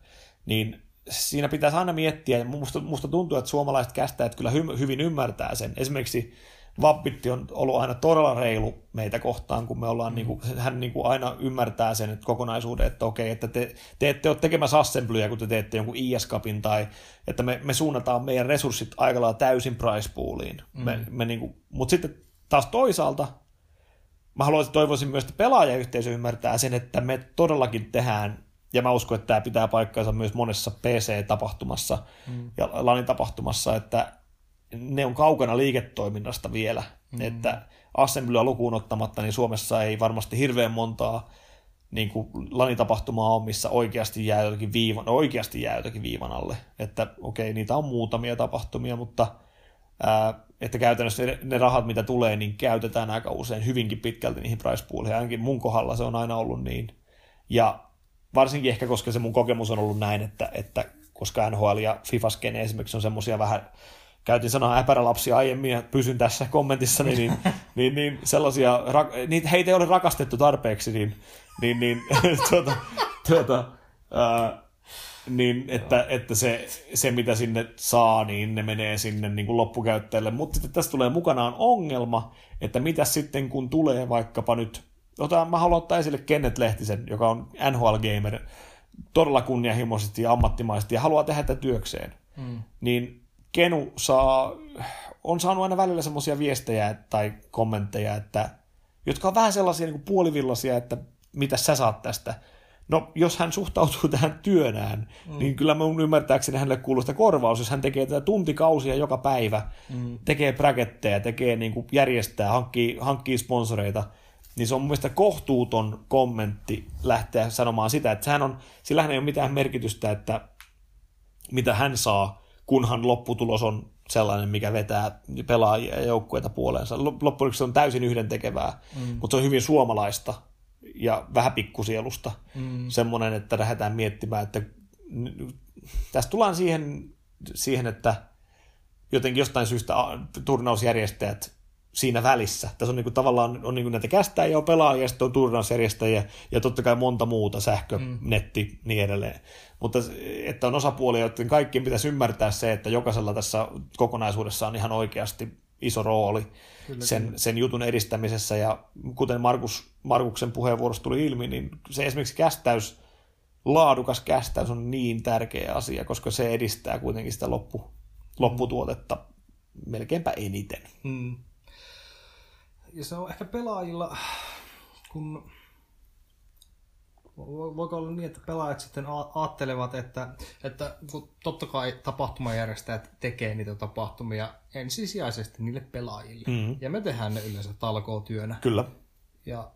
niin siinä pitäisi aina miettiä, ja musta, musta tuntuu, että suomalaiset kästäjät kyllä hy, hyvin ymmärtää sen. Esimerkiksi Vappitti on ollut aina todella reilu meitä kohtaan, kun me ollaan, mm. niin kuin, hän niin kuin aina ymmärtää sen että kokonaisuuden, että okei, että te, te ette ole tekemässä assemblyä, kun te teette jonkun IS-kapin, tai että me, me suunnataan meidän resurssit aika lailla täysin price pooliin. Mm. Me, me niin kuin, mutta sitten taas toisaalta, mä haluaisin, toivoisin myös, että pelaajayhteisö ymmärtää sen, että me todellakin tehdään ja mä uskon, että tämä pitää paikkaansa myös monessa PC-tapahtumassa mm. ja LANin tapahtumassa, että ne on kaukana liiketoiminnasta vielä, mm. että assemblyä lukuun ottamatta, niin Suomessa ei varmasti hirveän montaa niin kuin lanitapahtumaa on, missä oikeasti jää jotakin viivan, oikeasti jää jotakin viivan alle. Että okei, niitä on muutamia tapahtumia, mutta ää, että käytännössä ne, ne rahat, mitä tulee, niin käytetään aika usein hyvinkin pitkälti niihin price pooleihin. Ainakin mun kohdalla se on aina ollut niin. Ja varsinkin ehkä, koska se mun kokemus on ollut näin, että, että koska NHL ja FIFA-skene esimerkiksi on semmoisia vähän käytin sanaa äpärälapsi aiemmin ja pysyn tässä kommentissa, niin, niin, niin, niin sellaisia, niin heitä ei ole rakastettu tarpeeksi, niin, niin, niin tuota, tuota, ää, niin että, että se, se, mitä sinne saa, niin ne menee sinne niin kuin loppukäyttäjälle. Mutta sitten tässä tulee mukanaan ongelma, että mitä sitten kun tulee vaikkapa nyt, otan, mä haluan ottaa esille Kenneth Lehtisen, joka on NHL-gamer, todella kunnianhimoisesti ja ammattimaisesti ja haluaa tehdä tätä työkseen. Mm. Niin Kenu saa, on saanut aina välillä semmoisia viestejä tai kommentteja, että, jotka on vähän sellaisia niin kuin puolivillaisia, että mitä sä saat tästä. No, jos hän suhtautuu tähän työnään, mm. niin kyllä mun ymmärtääkseni hänelle kuuluu sitä korvaus, jos hän tekee tätä tuntikausia joka päivä, mm. tekee bräkettejä, tekee niin kuin järjestää, hankkii, hankkii sponsoreita, niin se on mun mielestä kohtuuton kommentti lähteä sanomaan sitä, että sehän on, sillä ei ole mitään merkitystä, että mitä hän saa, kunhan lopputulos on sellainen, mikä vetää pelaajia ja joukkueita puoleensa. Loppujen se on täysin yhdentekevää, mm. mutta se on hyvin suomalaista ja vähän pikkusielusta. Mm. Semmoinen, että lähdetään miettimään, että tästä tullaan siihen, siihen, että jotenkin jostain syystä turnausjärjestäjät siinä välissä. Tässä on niin kuin, tavallaan on niin kuin näitä kästäjiä, on pelaajia, sitten on turnausjärjestäjiä ja totta kai monta muuta, sähkö, mm. netti, niin edelleen. Mutta että on osapuolia, joiden kaikkien pitäisi ymmärtää se, että jokaisella tässä kokonaisuudessa on ihan oikeasti iso rooli kyllä, sen, kyllä. sen jutun edistämisessä. Ja kuten Markus, Markuksen puheenvuorossa tuli ilmi, niin se esimerkiksi kästäys, laadukas kästäys on niin tärkeä asia, koska se edistää kuitenkin sitä loppu, lopputuotetta melkeinpä eniten. Mm ja se on ehkä pelaajilla, kun voiko olla niin, että pelaajat sitten ajattelevat, että, että kun totta kai tapahtumajärjestäjät tekee niitä tapahtumia ensisijaisesti niille pelaajille. Mm-hmm. Ja me tehdään ne yleensä talkootyönä. Kyllä. Ja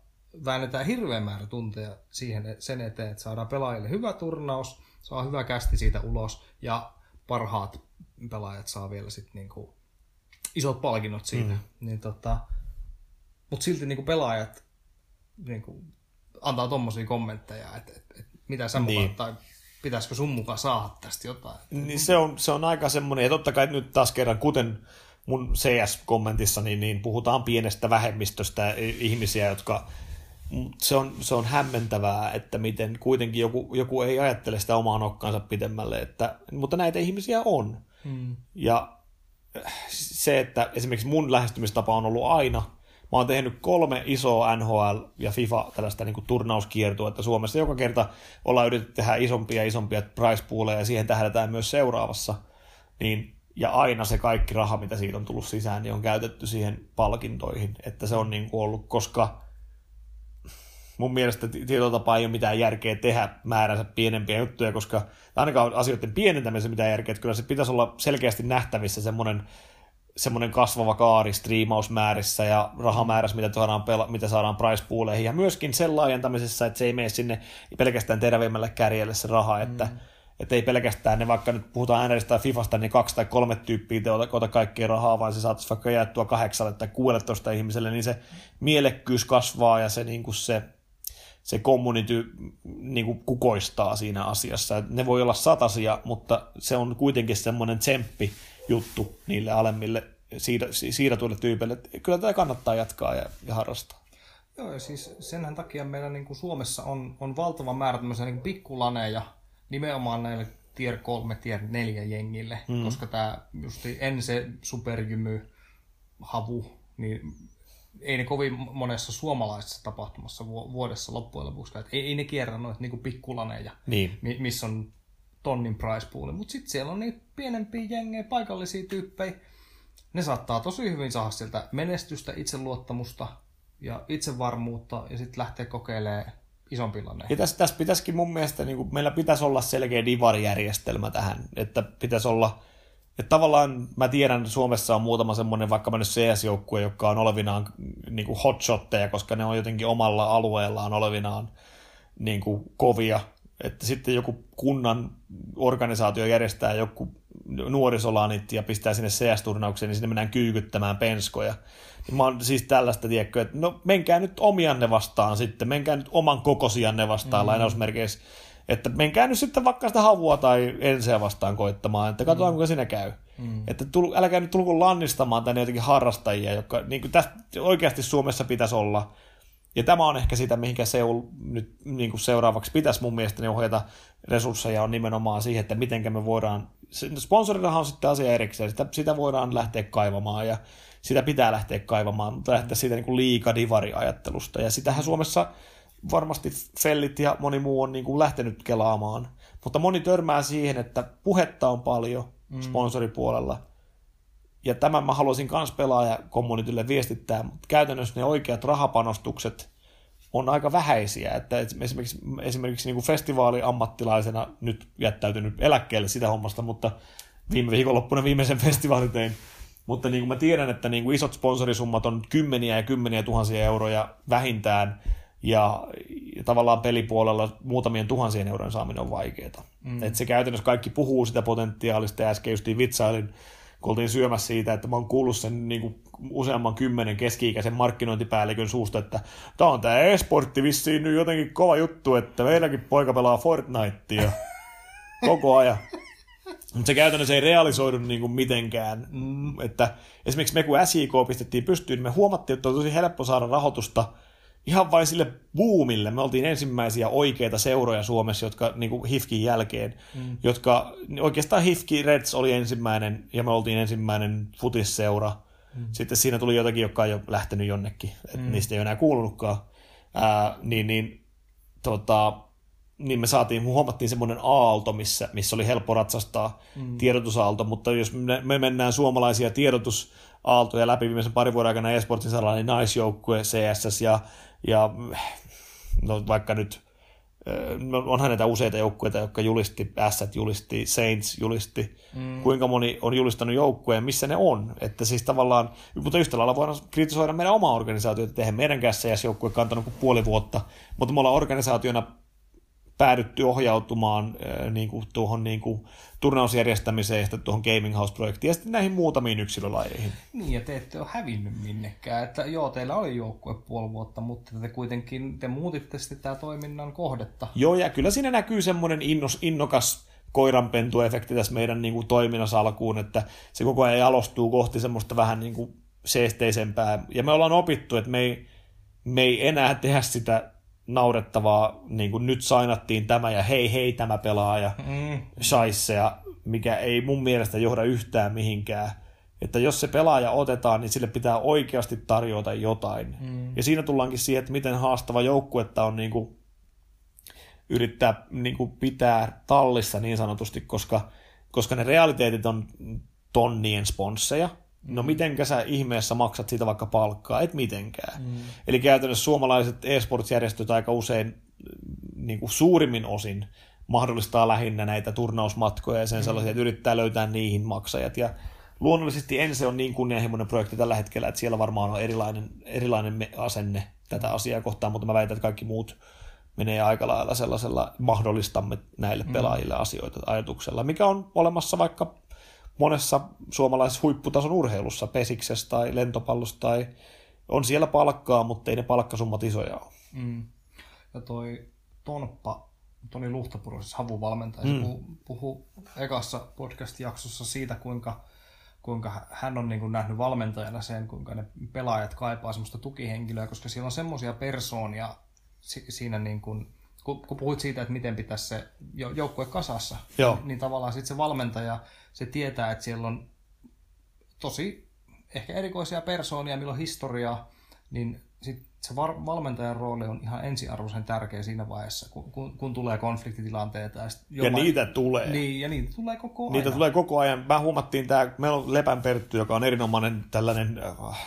väännetään hirveän määrä tunteja siihen, sen eteen, että saadaan pelaajille hyvä turnaus, saa hyvä kästi siitä ulos ja parhaat pelaajat saa vielä sitten niinku isot palkinnot siitä. Mm. Niin tota, mutta silti niin kuin pelaajat niin kuin, antaa tuommoisia kommentteja, että, että, että mitä sä niin. mukaan, tai pitäisikö sun mukaan saada tästä jotain. Niin se on, se on aika semmoinen, ja totta kai nyt taas kerran, kuten mun CS-kommentissa, niin, niin puhutaan pienestä vähemmistöstä ihmisiä, jotka se on, se on hämmentävää, että miten kuitenkin joku, joku ei ajattele sitä omaa nokkaansa pidemmälle, että, mutta näitä ihmisiä on. Hmm. Ja se, että esimerkiksi mun lähestymistapa on ollut aina Mä oon tehnyt kolme isoa NHL ja FIFA tällaista niin turnauskiertoa, että Suomessa joka kerta ollaan yritetty tehdä isompia ja isompia price pooleja ja siihen tähdätään myös seuraavassa. Niin, ja aina se kaikki raha, mitä siitä on tullut sisään, niin on käytetty siihen palkintoihin. Että se on niin kuin ollut, koska mun mielestä tietyllä tapaa ei ole mitään järkeä tehdä määränsä pienempiä juttuja, koska ainakaan asioiden pienentämisessä mitään järkeä, että kyllä se pitäisi olla selkeästi nähtävissä semmoinen semmoinen kasvava kaari striimausmäärissä ja rahamäärässä, mitä saadaan, pela- mitä saadaan price pooleihin, ja myöskin sen laajentamisessa, että se ei mene sinne pelkästään terävimmälle kärjelle se raha, että mm. että ei pelkästään ne, vaikka nyt puhutaan NRistä tai Fifasta, niin kaksi tai kolme tyyppiä te ota, ota kaikkea rahaa, vaan se saataisiin vaikka jaettua kahdeksalle tai 16 ihmiselle, niin se mielekkyys kasvaa ja se, niin kuin se, se community niin kuin kukoistaa siinä asiassa. Ne voi olla satasia, mutta se on kuitenkin semmoinen tsemppi, juttu niille alemmille siirretuille tyypeille. Kyllä tätä kannattaa jatkaa ja, ja harrastaa. Joo, ja siis senhän takia meillä niin kuin Suomessa on, on valtava määrä tämmöisiä niin pikkulaneja nimenomaan näille tier 3, tier 4 jengille, mm. koska tämä just en se superjymy, havu, niin ei ne kovin monessa suomalaisessa tapahtumassa vuodessa loppujen lopuksi, että ei, ei ne kierrä noita niin pikkulaneja, niin. missä on tonnin price pool. Mutta sitten siellä on niitä pienempiä jengejä, paikallisia tyyppejä. Ne saattaa tosi hyvin saada sieltä menestystä, itseluottamusta ja itsevarmuutta ja sitten lähteä kokeilemaan isompilla Ja tässä, tässä pitäisikin mun mielestä, niin kuin, meillä pitäisi olla selkeä divarijärjestelmä tähän, että pitäisi olla, että tavallaan mä tiedän, että Suomessa on muutama semmoinen vaikka mä nyt CS-joukkue, joka on olevinaan niin kuin hotshotteja, koska ne on jotenkin omalla alueellaan olevinaan niin kuin kovia, että sitten joku kunnan organisaatio järjestää joku nuorisolanit ja pistää sinne CS-turnaukseen, niin sinne mennään kyykyttämään penskoja. Niin mä oon siis tällaista, tiedätkö, että no menkää nyt omianne vastaan sitten, menkää nyt oman kokosianne vastaan mm. lainausmerkeissä, että menkää nyt sitten vaikka sitä havua tai enseä vastaan koittamaan, että katsotaan mm. kuinka siinä käy. Mm. Että tul, älkää nyt tulko lannistamaan tänne jotenkin harrastajia, jotka niin kuin tästä oikeasti Suomessa pitäisi olla ja tämä on ehkä sitä, mihinkä Seul nyt niin kuin seuraavaksi pitäisi mun mielestä ohjata resursseja on nimenomaan siihen, että miten me voidaan, sponsoriraha on sitten asia erikseen, sitä, sitä voidaan lähteä kaivamaan ja sitä pitää lähteä kaivamaan, mutta lähteä siitä niin liika-divari-ajattelusta. Ja sitähän Suomessa varmasti Fellit ja moni muu on niin kuin lähtenyt kelaamaan. Mutta moni törmää siihen, että puhetta on paljon mm. Ja tämän mä haluaisin myös pelaajakommunitille viestittää, mutta käytännössä ne oikeat rahapanostukset on aika vähäisiä, että esimerkiksi, esimerkiksi niin kuin festivaaliammattilaisena nyt jättäytynyt eläkkeelle sitä hommasta, mutta viime viikonloppuna viimeisen festivaalin tein, mutta niin kuin mä tiedän, että niin kuin isot sponsorisummat on kymmeniä ja kymmeniä tuhansia euroja vähintään, ja, ja tavallaan pelipuolella muutamien tuhansien eurojen saaminen on vaikeaa. Mm. Et se käytännössä kaikki puhuu sitä potentiaalista, ja äsken justiin vitsailin kun oltiin syömässä siitä, että mä oon kuullut sen niin kuin useamman kymmenen keski-ikäisen markkinointipäällikön suusta, että tämä on tämä e-sportti vissiin nyt jotenkin kova juttu, että meilläkin poika pelaa Fortnitea koko ajan. Mutta se käytännössä ei realisoidu niin kuin mitenkään. Mm. Että esimerkiksi me kun SIK pistettiin pystyyn, niin me huomattiin, että on tosi helppo saada rahoitusta ihan vain sille boomille. Me oltiin ensimmäisiä oikeita seuroja Suomessa, jotka niin kuin HIFKin jälkeen, mm. jotka oikeastaan HIFKI Reds oli ensimmäinen ja me oltiin ensimmäinen futisseura. Mm. Sitten siinä tuli jotakin, joka on jo lähtenyt jonnekin, että mm. niistä ei enää kuulunutkaan. Ää, niin, niin tota, niin me saatiin, huomattiin semmoinen aalto, missä, missä oli helppo ratsastaa mm. tiedotusaalto, mutta jos me, me mennään suomalaisia tiedotusaaltoja läpi viimeisen parin vuoden aikana esportin saralla, niin naisjoukkue, CSS ja, ja no vaikka nyt no onhan näitä useita joukkueita, jotka julisti, Asset julisti, Saints julisti, mm. kuinka moni on julistanut joukkueen, missä ne on. Että siis tavallaan, mutta yhtä lailla voidaan kritisoida meidän omaa organisaatiota, että eihän meidän CS-joukkue kantanut kuin puoli vuotta, mutta me ollaan organisaationa päädytty ohjautumaan äh, niin kuin, tuohon niin kuin, turnausjärjestämiseen ja tuohon Gaming House-projektiin ja sitten näihin muutamiin yksilölajeihin. Niin, ja te ette ole hävinnyt minnekään. Että joo, teillä oli joukkue puoli vuotta, mutta te kuitenkin te muutitte sitten tämä toiminnan kohdetta. Joo, ja kyllä siinä näkyy semmoinen innos, innokas koiranpentuefekti tässä meidän niin kuin, toiminnassa alkuun, että se koko ajan jalostuu kohti semmoista vähän niin kuin, seesteisempää. Ja me ollaan opittu, että me ei, me ei enää tehdä sitä naurettavaa, niin kuin nyt sainattiin tämä ja hei hei tämä pelaaja, mm. shaisseja, mikä ei mun mielestä johda yhtään mihinkään. Että jos se pelaaja otetaan, niin sille pitää oikeasti tarjota jotain. Mm. Ja siinä tullaankin siihen, että miten haastava joukkuetta on niin kuin yrittää niin kuin pitää tallissa niin sanotusti, koska, koska ne realiteetit on tonnien sponsseja, No mitenkä sä ihmeessä maksat siitä vaikka palkkaa? Et mitenkään. Mm. Eli käytännössä suomalaiset e-sports-järjestöt aika usein mm, niin kuin suurimmin osin mahdollistaa lähinnä näitä turnausmatkoja ja sen mm. sellaisia, että yrittää löytää niihin maksajat. Ja luonnollisesti Ense on niin kunnianhimoinen projekti tällä hetkellä, että siellä varmaan on erilainen, erilainen asenne tätä asiaa kohtaan, mutta mä väitän, että kaikki muut menee aika lailla sellaisella mahdollistamme näille mm. pelaajille asioita ajatuksella, mikä on olemassa vaikka monessa suomalaisessa huipputason urheilussa, pesiksessä tai lentopallossa tai on siellä palkkaa, mutta ei ne palkkasummat isoja ole. Mm. Ja toi Tonppa, Toni Luhtapuro, siis havuvalmentaja, mm. puhuu, puhuu ekassa podcast-jaksossa siitä, kuinka, kuinka hän on niin kuin nähnyt valmentajana sen, kuinka ne pelaajat kaipaa semmoista tukihenkilöä, koska siellä on semmoisia persoonia siinä niin kuin, kun, kun puhuit siitä, että miten pitäisi se joukkue kasassa, Joo. niin tavallaan sitten se valmentaja, se tietää, että siellä on tosi ehkä erikoisia persoonia, millä on historiaa, niin se valmentajan rooli on ihan ensiarvoisen tärkeä siinä vaiheessa, kun, kun, kun tulee konfliktitilanteita. Ja, jopa, ja niitä tulee. Niin, ja niitä tulee koko ajan. Niitä tulee koko ajan. Mä huomattiin, tämä, meillä on Lepän Pertty, joka on erinomainen tällainen äh,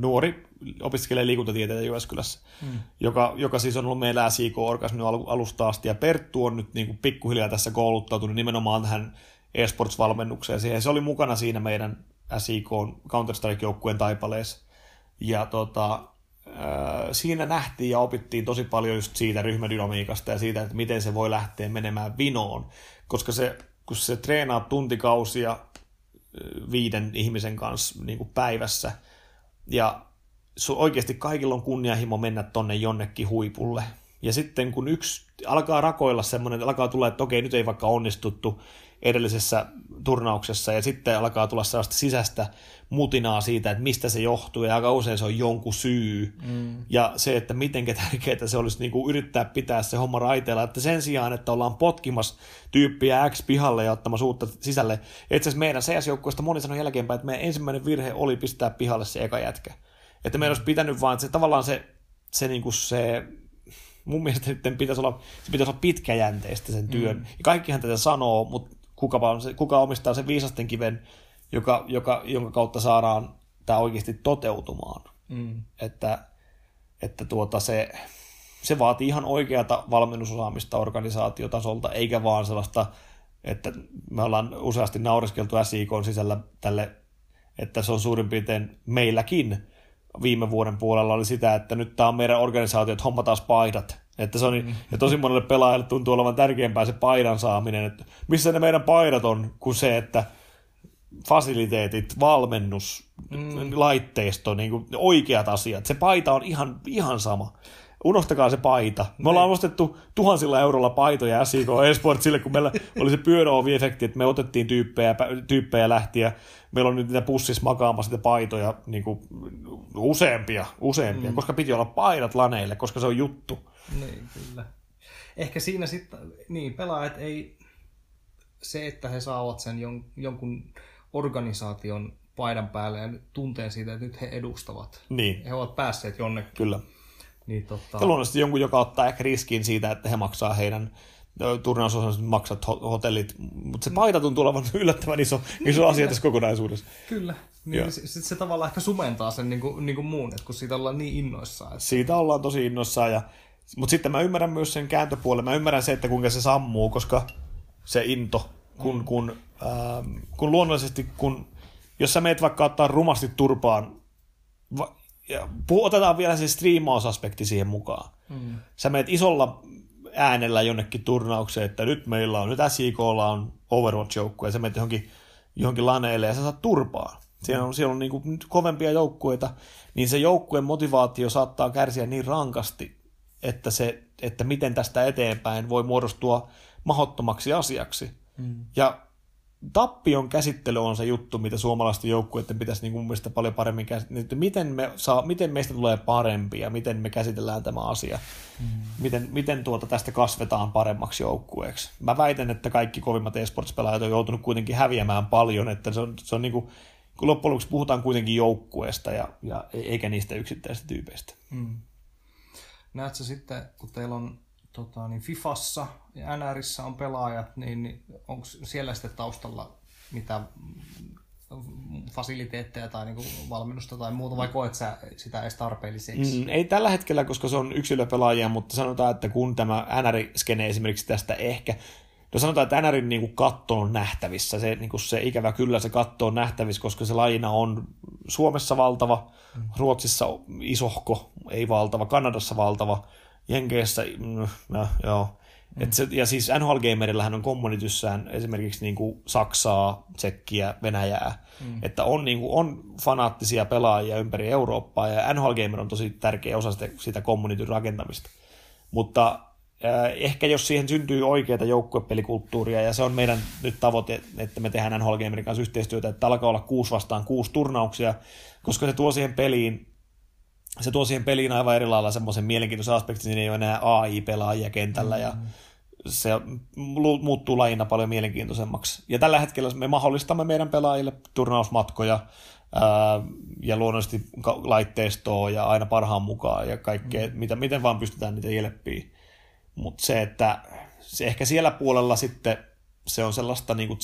nuori, opiskelee liikuntatieteitä Jyväskylässä, hmm. joka, joka siis on ollut meillä SIK-orgasmin alusta asti. Ja Perttu on nyt niin kuin pikkuhiljaa tässä kouluttautunut nimenomaan tähän eSports-valmennukseen. Siihen se oli mukana siinä meidän SIK Counter-Strike-joukkueen taipaleessa. Ja tota, siinä nähtiin ja opittiin tosi paljon just siitä ryhmädynamiikasta ja siitä, että miten se voi lähteä menemään vinoon. Koska se, kun se treenaa tuntikausia viiden ihmisen kanssa niin kuin päivässä ja oikeasti kaikilla on kunnianhimo mennä tonne jonnekin huipulle. Ja sitten kun yksi alkaa rakoilla semmoinen, alkaa tulla, että okei, nyt ei vaikka onnistuttu, edellisessä turnauksessa ja sitten alkaa tulla sellaista sisäistä mutinaa siitä, että mistä se johtuu ja aika usein se on jonkun syy mm. ja se, että miten tärkeää se olisi niin kuin yrittää pitää se homma raiteella, että sen sijaan, että ollaan potkimassa tyyppiä X pihalle ja ottamassa uutta sisälle, itse asiassa meidän CS-joukkueesta moni sanoi jälkeenpäin, että meidän ensimmäinen virhe oli pistää pihalle se eka jätkä. Että meidän olisi pitänyt vaan, että se tavallaan se, se, niin kuin se mun mielestä pitäisi olla, se pitäisi olla pitkäjänteistä sen työn. Mm. Ja kaikkihan tätä sanoo, mutta kuka, se, kuka omistaa sen viisasten kiven, joka, joka, jonka kautta saadaan tämä oikeasti toteutumaan. Mm. Että, että tuota se, se vaatii ihan oikeata valmennusosaamista organisaatiotasolta, eikä vaan sellaista, että me ollaan useasti naureskeltu SIK sisällä tälle, että se on suurin piirtein meilläkin viime vuoden puolella oli sitä, että nyt tämä on meidän organisaatio, että hommataan paidat. Että se on, mm. ja tosi monelle pelaajalle tuntuu olevan tärkeämpää se paidan saaminen, että missä ne meidän paidat on, kuin se, että fasiliteetit, valmennus, mm. laitteisto, niin kuin oikeat asiat. Se paita on ihan, ihan sama. Unohtakaa se paita. Me ollaan ostettu tuhansilla eurolla paitoja SIK Esportsille, kun meillä oli se pyöräovi-efekti, että me otettiin tyyppejä, tyyppejä lähti ja meillä on nyt niitä pussissa makaamassa niitä paitoja niin kuin useampia, useampia, mm. koska piti olla paidat laneille, koska se on juttu. Niin, kyllä. Ehkä siinä sitten, niin, pelaajat ei, se, että he saavat sen jon, jonkun organisaation paidan päälle ja tunteen siitä, että nyt he edustavat. Niin. He ovat päässeet jonnekin. Kyllä. Niin, tota... Ja luonnollisesti jonkun, joka ottaa ehkä riskin siitä, että he maksaa heidän turnausosan maksat hotellit, mutta se paita tuntuu olevan yllättävän iso, iso niin, asia tässä kokonaisuudessa. Kyllä. Niin, se, se, se, tavallaan ehkä sumentaa sen niin kuin, niin kuin muun, että kun siitä ollaan niin innoissaan. Että... Siitä ollaan tosi innoissaan, ja, mutta sitten mä ymmärrän myös sen kääntöpuolen. Mä ymmärrän se, että kuinka se sammuu, koska se into, kun, mm. kun, ähm, kun luonnollisesti, kun, jos sä meet vaikka ottaa rumasti turpaan, va, ja otetaan vielä se striimausaspekti siihen mukaan. Mm. Sä meet isolla äänellä jonnekin turnaukseen, että nyt meillä on, nyt SJKlla on Overwatch-joukkue, ja sä menet johonkin, johonkin laneille ja sä saat turpaa. Siellä on, siellä on niin kuin kovempia joukkueita, niin se joukkueen motivaatio saattaa kärsiä niin rankasti, että, se, että miten tästä eteenpäin voi muodostua mahottomaksi asiaksi. Mm. Ja tappion käsittely on se juttu, mitä suomalaisten joukkueiden pitäisi niin mun mielestä paljon paremmin käsitellä. Miten, me saa, miten meistä tulee parempi ja miten me käsitellään tämä asia. Mm. Miten, miten tuota tästä kasvetaan paremmaksi joukkueeksi. Mä väitän, että kaikki kovimmat esports-pelaajat on joutunut kuitenkin häviämään paljon, että se on, se on niin kuin, kun loppujen lopuksi puhutaan kuitenkin joukkueesta ja, ja eikä niistä yksittäisistä tyypeistä. Mm. Näetkö sitten, kun teillä on tota, niin Fifassa ja NRissä on pelaajat, niin, niin onko siellä sitten taustalla mitä fasiliteetteja tai niin kuin valmennusta tai muuta, vai koet sä sitä edes tarpeelliseksi? Mm, ei tällä hetkellä, koska se on yksilöpelaajia, mutta sanotaan, että kun tämä NR-skene esimerkiksi tästä ehkä, no sanotaan, että NRin niin kuin katto on nähtävissä, se, niin kuin se ikävä kyllä se katto on nähtävissä, koska se lajina on Suomessa valtava, mm. Ruotsissa isohko, ei valtava, Kanadassa valtava, Jenkeissä, mm, no, joo. Mm. Et se, ja siis NHL Gamerillähän on kommunityssään esimerkiksi niin kuin Saksaa, Tsekkiä, Venäjää. Mm. Että on, niin kuin, on fanaattisia pelaajia ympäri Eurooppaa ja NHL Gamer on tosi tärkeä osa sitä, sitä communityn rakentamista. Mutta äh, ehkä jos siihen syntyy oikeaa joukkuepelikulttuuria ja se on meidän nyt tavoite, että me tehdään NHL Gamerin kanssa yhteistyötä, että alkaa olla kuusi vastaan kuusi turnauksia, koska se tuo siihen peliin se tuo siihen peliin aivan eri lailla semmoisen mielenkiintoisen aspektin, niin ei ole enää AI-pelaajia kentällä ja mm-hmm. se muuttuu lajina paljon mielenkiintoisemmaksi. Ja tällä hetkellä me mahdollistamme meidän pelaajille turnausmatkoja ää, ja luonnollisesti laitteistoa ja aina parhaan mukaan ja kaikkea, mm. mitä, miten vaan pystytään niitä jelppiä. Mutta se, että se ehkä siellä puolella sitten se on sellaista niin kuin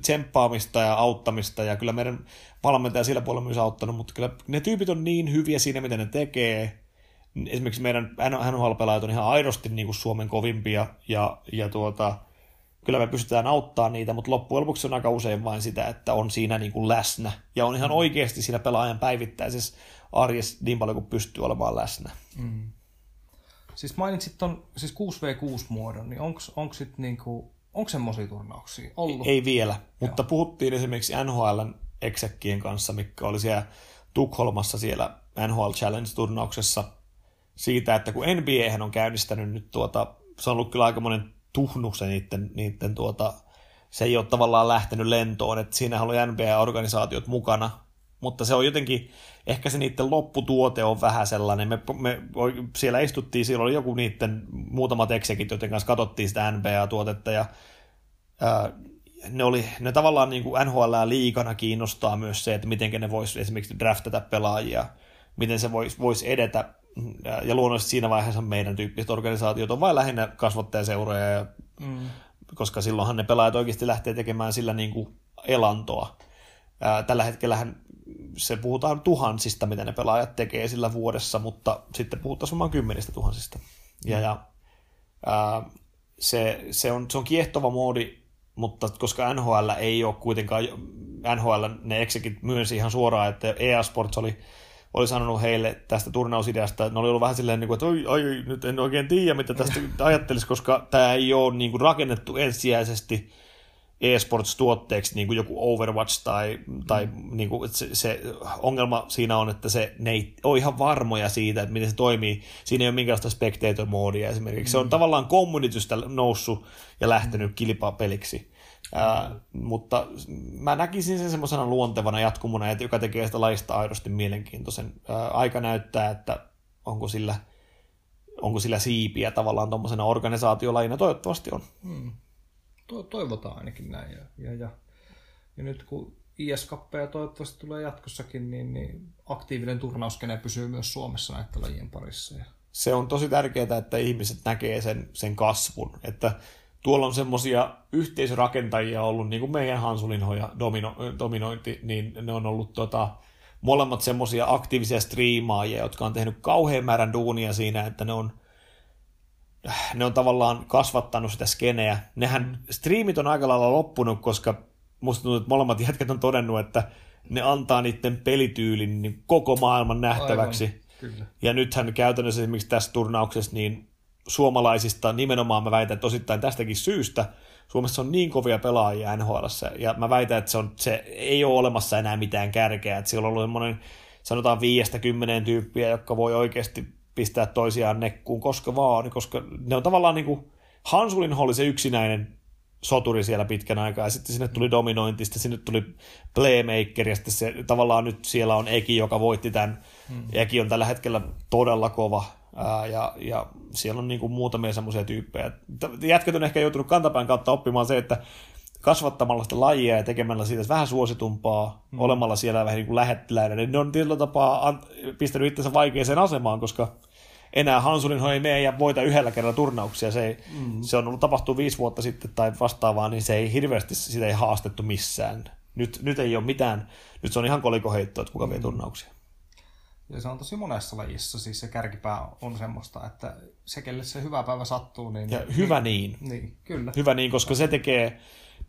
tsemppaamista ja auttamista, ja kyllä meidän valmentaja sillä puolella myös auttanut, mutta kyllä ne tyypit on niin hyviä siinä, mitä ne tekee. Esimerkiksi meidän NHL-pelaajat on ihan aidosti niin kuin Suomen kovimpia, ja, ja tuota, kyllä me pystytään auttamaan niitä, mutta loppujen lopuksi on aika usein vain sitä, että on siinä niin kuin läsnä, ja on ihan oikeasti siinä pelaajan päivittäisessä arjessa niin paljon kuin pystyy olemaan läsnä. Mm. Siis mainitsit ton siis 6v6-muodon, niin onko sitten niinku Onko semmoisia turnauksia ollut? Ei vielä, mutta Joo. puhuttiin esimerkiksi NHLn exekkien kanssa, mikä oli siellä Tukholmassa siellä NHL Challenge-turnauksessa siitä, että kun NBA on käynnistänyt nyt tuota, se on ollut kyllä aikamoinen tuhnu se niiden, niiden tuota, se ei ole tavallaan lähtenyt lentoon, että siinä oli NBA-organisaatiot mukana, mutta se on jotenkin, ehkä se niiden lopputuote on vähän sellainen, me, me siellä istuttiin, siellä oli joku niiden muutamat eksekit, joiden kanssa katsottiin sitä NBA-tuotetta ja ää, ne, oli, ne tavallaan niin kuin NHL liikana kiinnostaa myös se, että miten ne vois esimerkiksi draftata pelaajia, miten se voisi vois edetä, ja luonnollisesti siinä vaiheessa meidän tyyppiset organisaatiot on vain lähinnä kasvattajaseuroja, ja, mm. koska silloinhan ne pelaajat oikeasti lähtee tekemään sillä niin kuin elantoa. Tällä hetkellä se puhutaan tuhansista, mitä ne pelaajat tekee sillä vuodessa, mutta sitten puhutaan varmaan kymmenistä tuhansista. Ja, ja ää, se, se, on, se on kiehtova moodi, mutta koska NHL ei ole kuitenkaan, NHL ne eksekit myönsi ihan suoraan, että EA Sports oli, oli sanonut heille tästä turnausideasta, ne oli ollut vähän silleen, niin että oi, oi, nyt en oikein tiedä, mitä tästä ajattelisi, koska tämä ei ole niin kuin rakennettu ensisijaisesti e-sports-tuotteeksi niin kuin joku Overwatch tai, tai mm. niin kuin, se, se, ongelma siinä on, että se, ne ei ole ihan varmoja siitä, että miten se toimii. Siinä ei ole minkäänlaista spectator-moodia esimerkiksi. Mm. Se on mm. tavallaan kommunitystä noussut ja lähtenyt mm. kilpapeliksi. Ää, mutta mä näkisin sen semmoisena luontevana jatkumona, joka tekee sitä laista aidosti mielenkiintoisen. Ää, aika näyttää, että onko sillä, onko sillä siipiä tavallaan tuommoisena organisaatiolajina. Toivottavasti on. Hmm. To- toivotaan ainakin näin. Ja, ja, ja, ja nyt kun IS-kappeja toivottavasti tulee jatkossakin, niin, niin aktiivinen turnauskene pysyy myös Suomessa näiden lajien parissa. Ja... Se on tosi tärkeää, että ihmiset näkee sen, sen kasvun, että tuolla on semmoisia yhteisrakentajia ollut, niin kuin meidän Hansulinho ja domino, Dominointi, niin ne on ollut tota, molemmat semmoisia aktiivisia striimaajia, jotka on tehnyt kauhean määrän duunia siinä, että ne on, ne on tavallaan kasvattanut sitä skeneä. Nehän striimit on aika lailla loppunut, koska musta tuntuu, että molemmat jätkät on todennut, että ne antaa niiden pelityylin niin koko maailman nähtäväksi. Aivan, kyllä. Ja nythän käytännössä esimerkiksi tässä turnauksessa niin suomalaisista nimenomaan mä väitän, että osittain tästäkin syystä Suomessa on niin kovia pelaajia NHL, ja mä väitän, että se, on, se ei ole olemassa enää mitään kärkeä, että siellä on ollut semmoinen sanotaan viiestä kymmeneen tyyppiä, jotka voi oikeasti pistää toisiaan nekkuun koska vaan, koska ne on tavallaan niin kuin, Hansulin oli se yksinäinen soturi siellä pitkän aikaa, ja sitten sinne tuli dominointi, sitten sinne tuli playmaker, ja sitten se, tavallaan nyt siellä on Eki, joka voitti tämän. Hmm. Eki on tällä hetkellä todella kova, ää, ja, ja siellä on niin kuin muutamia semmoisia tyyppejä. Jätkät on ehkä joutunut kantapään kautta oppimaan se, että kasvattamalla sitä lajia ja tekemällä siitä vähän suositumpaa, hmm. olemalla siellä vähän niin kuin lähettiläinen, niin ne on tietyllä tapaa pistänyt itsensä vaikeaseen asemaan, koska enää Hansulin ei mene ja voita yhdellä kerralla turnauksia. Se, ei, mm. se on ollut tapahtunut viisi vuotta sitten tai vastaavaa, niin se ei hirveästi sitä ei haastettu missään. Nyt, nyt ei ole mitään, nyt se on ihan kolikoheitto, että kuka mm. vie turnauksia. Ja se on tosi monessa lajissa, siis se kärkipää on semmoista, että se, kelle se hyvä päivä sattuu, niin... Ja hyvä niin. Niin, niin kyllä. Hyvä niin, koska se tekee...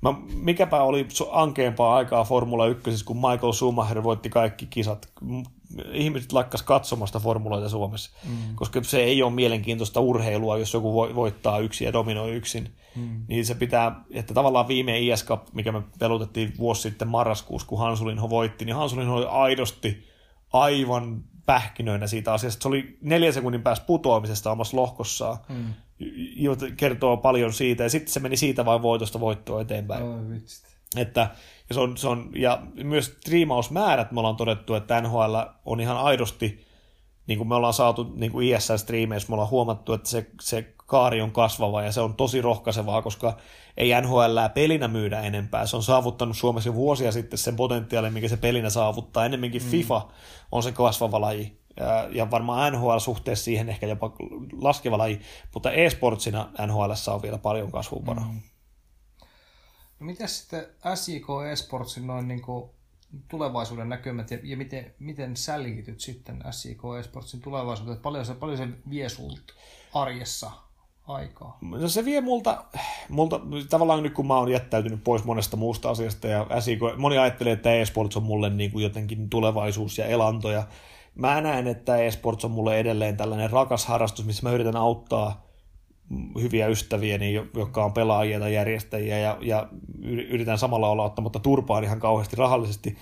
Mä, mikäpä oli ankeampaa aikaa Formula 1, kun Michael Schumacher voitti kaikki kisat ihmiset lakkas katsomasta formuloita Suomessa, mm. koska se ei ole mielenkiintoista urheilua, jos joku voittaa yksin ja dominoi yksin. Mm. Niin se pitää, että tavallaan viime IS Cup, mikä me pelutettiin vuosi sitten marraskuussa, kun Hansulinho voitti, niin Hansulinho oli aidosti aivan pähkinöinä siitä asiasta. Se oli neljän sekunnin päässä putoamisesta omassa lohkossaan. Mm. Kertoo paljon siitä, ja sitten se meni siitä vain voitosta voittoa eteenpäin. Oh, että ja, se on, se on, ja myös striimausmäärät me ollaan todettu, että NHL on ihan aidosti, niin kuin me ollaan saatu niin kuin ISL-striimeissä, me ollaan huomattu, että se, se kaari on kasvava ja se on tosi rohkaisevaa, koska ei NHL pelinä myydä enempää. Se on saavuttanut Suomessa jo vuosia sitten sen potentiaalin, mikä se pelinä saavuttaa. Ennemminkin mm. FIFA on se kasvava laji. Ja, varmaan NHL suhteessa siihen ehkä jopa laskeva laji, mutta e-sportsina NHL on vielä paljon kasvun varaa. Mm. No miten sitten SJK Esportsin noin niin kuin tulevaisuuden näkymät ja, ja miten, miten sä liityt sitten SJK Esportsin tulevaisuuteen? Paljon se, paljon se vie sulta arjessa aikaa? No se vie multa, multa, tavallaan nyt kun mä oon jättäytynyt pois monesta muusta asiasta ja SJK, moni ajattelee, että eSports on mulle niin kuin jotenkin tulevaisuus ja elanto ja mä näen, että eSports on mulle edelleen tällainen rakas harrastus, missä mä yritän auttaa hyviä ystäviä, niin, jotka on pelaajia tai järjestäjiä, ja, ja yritän samalla olla ottamatta turpaan ihan kauheasti rahallisesti,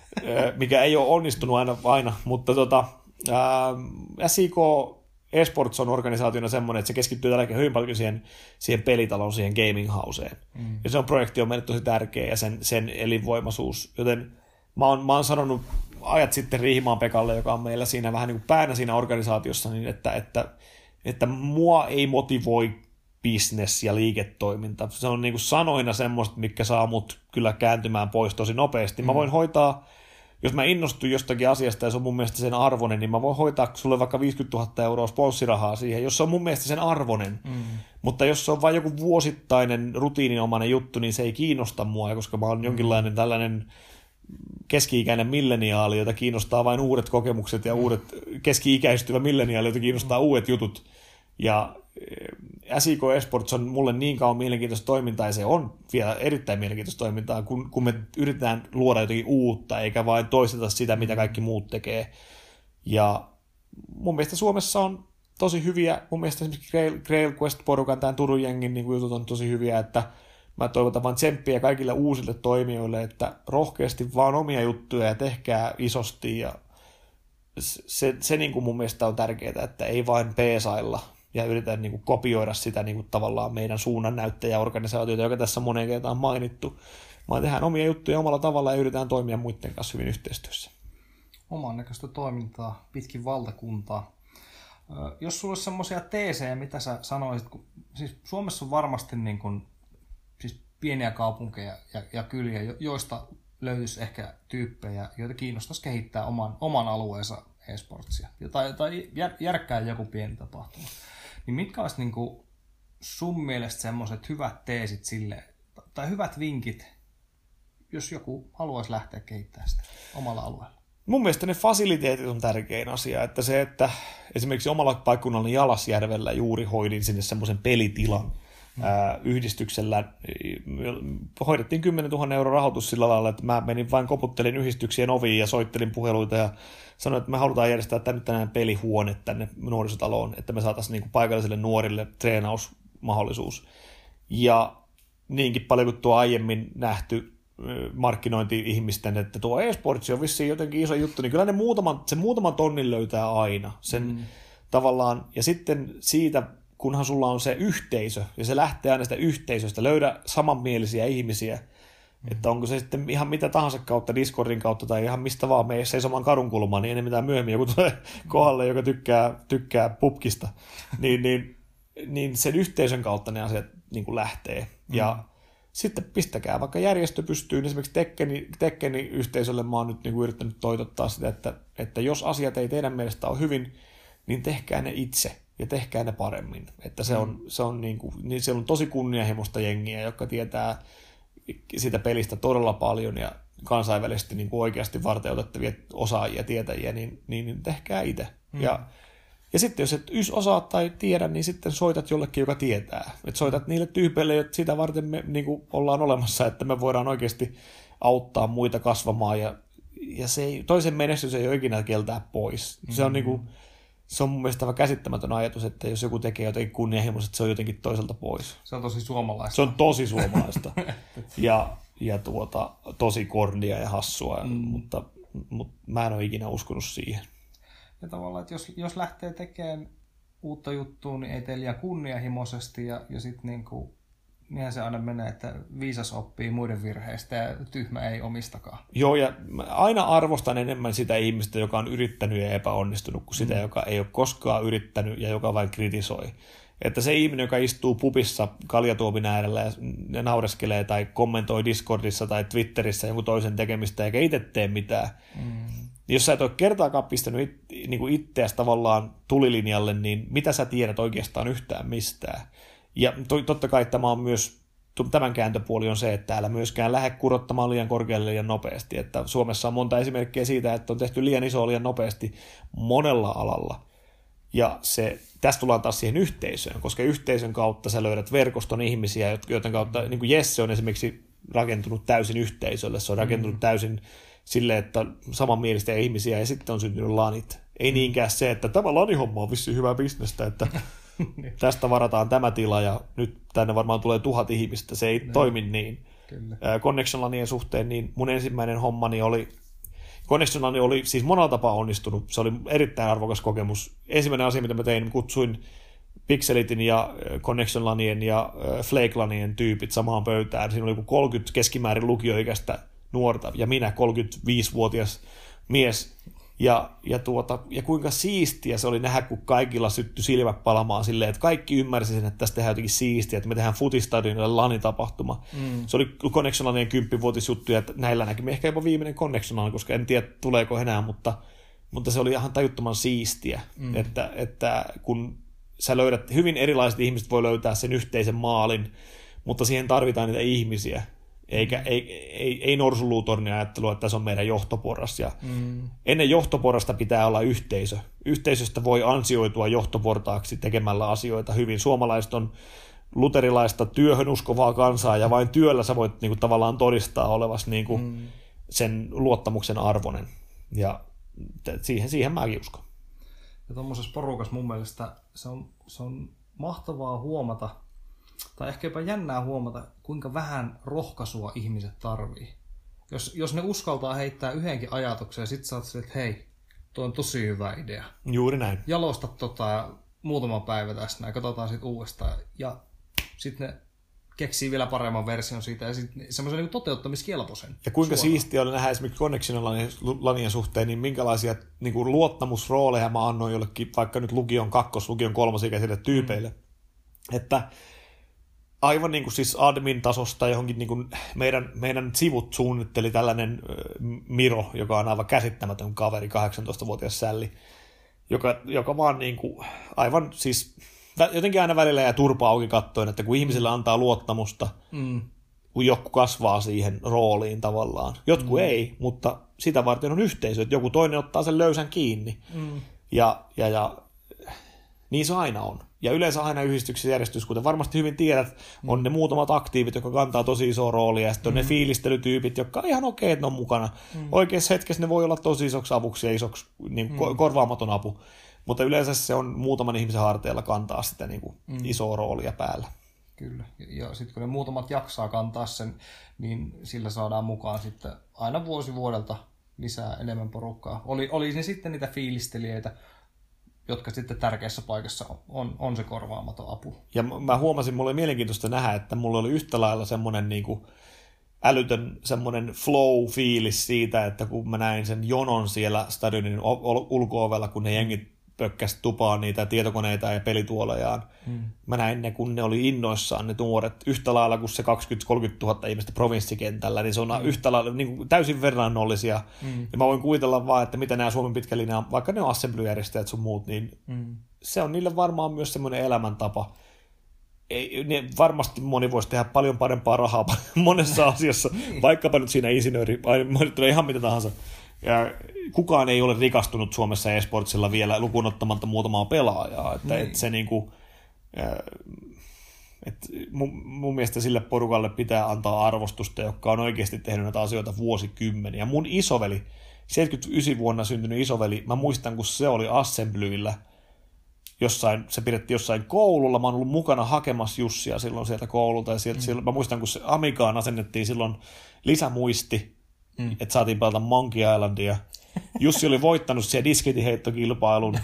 mikä ei ole onnistunut aina, aina mutta tota, ää, SIK Esports on organisaationa semmoinen, että se keskittyy tällä hyvin paljon siihen, siihen pelitalon, siihen gaming houseen. Mm. Ja se on projekti on meille tosi tärkeä ja sen, sen elinvoimaisuus. Joten mä oon, mä oon sanonut ajat sitten Riihimaan Pekalle, joka on meillä siinä vähän niin kuin päänä siinä organisaatiossa, niin että, että että mua ei motivoi business ja liiketoiminta. Se on niin kuin sanoina semmoista, mikä saa mut kyllä kääntymään pois tosi nopeasti. Mm. Mä voin hoitaa, jos mä innostun jostakin asiasta ja se on mun mielestä sen arvonen, niin mä voin hoitaa sulle vaikka 50 000 euroa sponssirahaa siihen, jos se on mun mielestä sen arvonen. Mm. Mutta jos se on vain joku vuosittainen rutiininomainen juttu, niin se ei kiinnosta mua, koska mä oon mm. jonkinlainen tällainen keski-ikäinen milleniaali, jota kiinnostaa vain uudet kokemukset ja mm. uudet keski-ikäistyvä milleniaali, jota kiinnostaa mm. uudet jutut. Ja eh, SIK Esports on mulle niin kauan mielenkiintoista toimintaa, ja se on vielä erittäin mielenkiintoista toimintaa, kun, kun me yritetään luoda jotakin uutta, eikä vain toisteta sitä, mitä kaikki muut tekee. Ja mun mielestä Suomessa on tosi hyviä, mun mielestä esimerkiksi Grail, Grail Quest-porukan, tämän Turun jengin niin jutut on tosi hyviä, että mä toivotan vaan tsemppiä kaikille uusille toimijoille, että rohkeasti vaan omia juttuja ja tehkää isosti ja se, se niin kuin mun mielestä on tärkeää, että ei vain peesailla ja yritetä niin kuin kopioida sitä niin kuin tavallaan meidän suunnannäyttäjäorganisaatiota, joka tässä moneen kertaan mainittu, vaan tehdään omia juttuja omalla tavalla ja yritetään toimia muiden kanssa hyvin yhteistyössä. Oman näköistä toimintaa pitkin valtakuntaa. Jos sulla olisi semmoisia teesejä, mitä sä sanoisit, kun, siis Suomessa on varmasti niin kuin, pieniä kaupunkeja ja, ja kyliä, joista löytyisi ehkä tyyppejä, joita kiinnostaisi kehittää oman, oman alueensa e-sportsia. Tai, tai jär, järkkää joku pieni tapahtuma. Niin mitkä olisi niin kuin sun mielestä semmoiset hyvät teesit sille, tai hyvät vinkit, jos joku haluaisi lähteä kehittämään sitä omalla alueella? Mun mielestä ne fasiliteetit on tärkein asia, että se, että esimerkiksi omalla paikkunnalla Jalasjärvellä juuri hoidin sinne semmoisen pelitilan, ää, yhdistyksellä hoidettiin 10 000 euro rahoitus sillä lailla, että mä menin vain koputtelin yhdistyksien oviin ja soittelin puheluita ja sanoin, että me halutaan järjestää tänne tänään pelihuone tänne nuorisotaloon, että me saataisiin niin paikallisille nuorille treenausmahdollisuus. Ja niinkin paljon kuin tuo aiemmin nähty markkinointi-ihmisten, että tuo e-sportsi on vissiin jotenkin iso juttu, niin kyllä ne muutaman, se muutaman tonnin löytää aina. Sen mm. tavallaan, ja sitten siitä kunhan sulla on se yhteisö, ja se lähtee aina sitä yhteisöstä, löydä samanmielisiä ihmisiä, mm. että onko se sitten ihan mitä tahansa kautta, Discordin kautta tai ihan mistä vaan meissä seisomaan kadun kulmaan, niin enemmän tai myöhemmin joku tulee kohdalle, joka tykkää, tykkää pupkista, niin, niin, niin sen yhteisön kautta ne asiat niin kuin lähtee. Mm. Ja sitten pistäkää vaikka järjestö pystyy, niin esimerkiksi Tekkeni, Tekkeni yhteisölle mä oon nyt niin kuin yrittänyt toitottaa sitä, että, että jos asiat ei teidän mielestä ole hyvin, niin tehkää ne itse ja tehkää ne paremmin. Että se on, mm. se on, niin kuin, niin siellä on tosi kunnianhimoista jengiä, jotka tietää sitä pelistä todella paljon ja kansainvälisesti niin kuin oikeasti varteutettavia osaajia, tietäjiä, niin, niin, niin tehkää itse. Mm. Ja, ja sitten jos et ys osaa tai tiedä, niin sitten soitat jollekin, joka tietää. Et soitat niille tyypeille, että sitä varten me niin kuin ollaan olemassa, että me voidaan oikeasti auttaa muita kasvamaan ja, ja se ei, toisen menestys ei ole ikinä kieltää pois. Se on mm. niin kuin, se on mun mielestä käsittämätön ajatus, että jos joku tekee jotenkin kunnianhimoista, se on jotenkin toiselta pois. Se on tosi suomalaista. Se on tosi suomalaista. ja, ja tuota, tosi kordia ja hassua, mm. mutta, mutta mä en ole ikinä uskonut siihen. Ja tavallaan, että jos, jos lähtee tekemään uutta juttua, niin ei kunnianhimoisesti ja, ja sitten niin kuin niinhän se aina menee, että viisas oppii muiden virheistä ja tyhmä ei omistakaan. Joo, ja aina arvostan enemmän sitä ihmistä, joka on yrittänyt ja epäonnistunut, kuin sitä, mm. joka ei ole koskaan yrittänyt ja joka vain kritisoi. Että se ihminen, joka istuu pupissa kaljatuopin äärellä ja naureskelee tai kommentoi Discordissa tai Twitterissä jonkun toisen tekemistä eikä itse tee mitään, mm. Niin jos sä et ole kertaakaan pistänyt it, niin kuin itseäsi tavallaan tulilinjalle, niin mitä sä tiedät oikeastaan yhtään mistään? Ja to, totta kai tämä on myös, tämän kääntöpuoli on se, että älä myöskään lähde kurottamaan liian korkealle liian nopeasti. Että Suomessa on monta esimerkkiä siitä, että on tehty liian iso liian nopeasti monella alalla. Ja se, tästä tullaan taas siihen yhteisöön, koska yhteisön kautta sä löydät verkoston ihmisiä, joiden kautta, niin kuin Jesse on esimerkiksi rakentunut täysin yhteisölle, se on rakentunut mm. täysin sille, että samanmielistä ihmisiä ja sitten on syntynyt lanit. Ei niinkään se, että tämä lanihomma on vissi hyvää bisnestä, että. tästä varataan tämä tila ja nyt tänne varmaan tulee tuhat ihmistä. Se ei ne. Niin. toimi niin. Kyllä. Connection Lanien suhteen, niin mun ensimmäinen hommani oli Connection Lani oli siis monella tapaa onnistunut. Se oli erittäin arvokas kokemus. Ensimmäinen asia, mitä mä tein, kutsuin Pixelitin ja Connection Lanien ja Flake Lanien tyypit samaan pöytään. Siinä oli 30 keskimäärin lukioikäistä nuorta ja minä 35-vuotias mies. Ja, ja, tuota, ja kuinka siistiä se oli nähdä, kun kaikilla sytty silmät palamaan silleen, että kaikki ymmärsi sen, että tästä tehdään jotenkin siistiä, että me tehdään futistadionille lanitapahtuma. Mm. Se oli Connection Lanien kymppivuotisjuttu, ja näillä näkyy ehkä jopa viimeinen Connection koska en tiedä tuleeko enää, mutta, mutta se oli ihan tajuttoman siistiä, mm. että, että kun sä löydät, hyvin erilaiset ihmiset voi löytää sen yhteisen maalin, mutta siihen tarvitaan niitä ihmisiä, eikä, ei, ei, ei norsuluutorni ajattelu, että se on meidän johtoporras. Ja mm. Ennen johtoporrasta pitää olla yhteisö. Yhteisöstä voi ansioitua johtoportaaksi tekemällä asioita hyvin. Suomalaiset on luterilaista työhön uskovaa kansaa, ja vain työllä sä voit niin kuin, tavallaan todistaa olevas niin kuin, mm. sen luottamuksen arvoinen. Ja siihen, siihen mäkin uskon. Ja tuommoisessa porukassa mun mielestä se on, se on mahtavaa huomata, tai ehkä jopa jännää huomata, kuinka vähän rohkaisua ihmiset tarvii. Jos, jos ne uskaltaa heittää yhdenkin ajatuksen ja sitten sä oot että hei, tuo on tosi hyvä idea. Juuri näin. Jalosta tota muutama päivä tästä näin, katsotaan sitten uudestaan. Ja sitten ne keksii vielä paremman version siitä ja sitten semmoisen niin toteuttamiskelpoisen. Ja kuinka suoraan. siistiä oli nähdä esimerkiksi Connection lanien suhteen, niin minkälaisia niin kuin luottamusrooleja mä annoin jollekin, vaikka nyt lukion kakkos, lukion kolmosikäisille tyypeille. Mm. Että aivan niin kuin siis admin-tasosta johonkin niin kuin meidän, meidän sivut suunnitteli tällainen Miro, joka on aivan käsittämätön kaveri, 18-vuotias sälli, joka, joka vaan niin kuin, aivan siis jotenkin aina välillä ja turpa auki kattoen, että kun ihmisillä antaa luottamusta, mm. kun joku kasvaa siihen rooliin tavallaan. Jotkut mm. ei, mutta sitä varten on yhteisö, että joku toinen ottaa sen löysän kiinni. Mm. Ja, ja, ja niin se aina on. Ja yleensä aina yhdistyksessä järjestys, kuten varmasti hyvin tiedät, on ne muutamat aktiivit, jotka kantaa tosi isoa roolia, ja sitten on mm. ne fiilistelytyypit, jotka on ihan okei, että ne on mukana. Mm. Oikeassa hetkessä ne voi olla tosi isoksi avuksi ja isoksi niin mm. korvaamaton apu, mutta yleensä se on muutaman ihmisen harteilla kantaa sitä niin kuin mm. isoa roolia päällä. Kyllä, ja sitten kun ne muutamat jaksaa kantaa sen, niin sillä saadaan mukaan sitten aina vuosi vuodelta lisää enemmän porukkaa. Oli, oli ne sitten niitä fiilistelijöitä, jotka sitten tärkeässä paikassa on, on se korvaamaton apu. Ja mä huomasin, mulla oli mielenkiintoista nähdä, että mulla oli yhtä lailla semmoinen niin kuin älytön semmoinen flow-fiilis siitä, että kun mä näin sen jonon siellä stadionin ulko kun ne jengit pökkäs tupaan niitä tietokoneita ja pelituolejaan. Mm. Mä näin ne, kun ne oli innoissaan ne nuoret, yhtä lailla kuin se 20-30 000 ihmistä provinssikentällä, niin se on mm. yhtä lailla niin kuin täysin verrannollisia. Mm. Ja mä voin kuvitella vaan, että mitä nämä Suomen pitkä linja, vaikka ne on assemblyjärjestäjät sun muut, niin mm. se on niille varmaan myös semmoinen elämäntapa. Ei, niin varmasti moni voisi tehdä paljon parempaa rahaa monessa asiassa, niin. vaikkapa nyt siinä insinööri, ihan mitä tahansa. Ja kukaan ei ole rikastunut Suomessa esportsilla vielä lukuun ottamatta muutamaa pelaajaa. Että, niin. että se niinku, että mun, mun mielestä sille porukalle pitää antaa arvostusta, joka on oikeasti tehnyt näitä asioita vuosikymmeniä. Mun isoveli, 79 vuonna syntynyt isoveli, mä muistan, kun se oli Assemblyillä, jossain, se pidettiin jossain koululla, mä oon ollut mukana hakemassa Jussia silloin sieltä koululta, ja sieltä, mm. silloin, mä muistan, kun se Amikaan asennettiin silloin lisämuisti, mm. että saatiin pelata Monkey Islandia, Jussi oli voittanut siellä disketiheittokilpailun.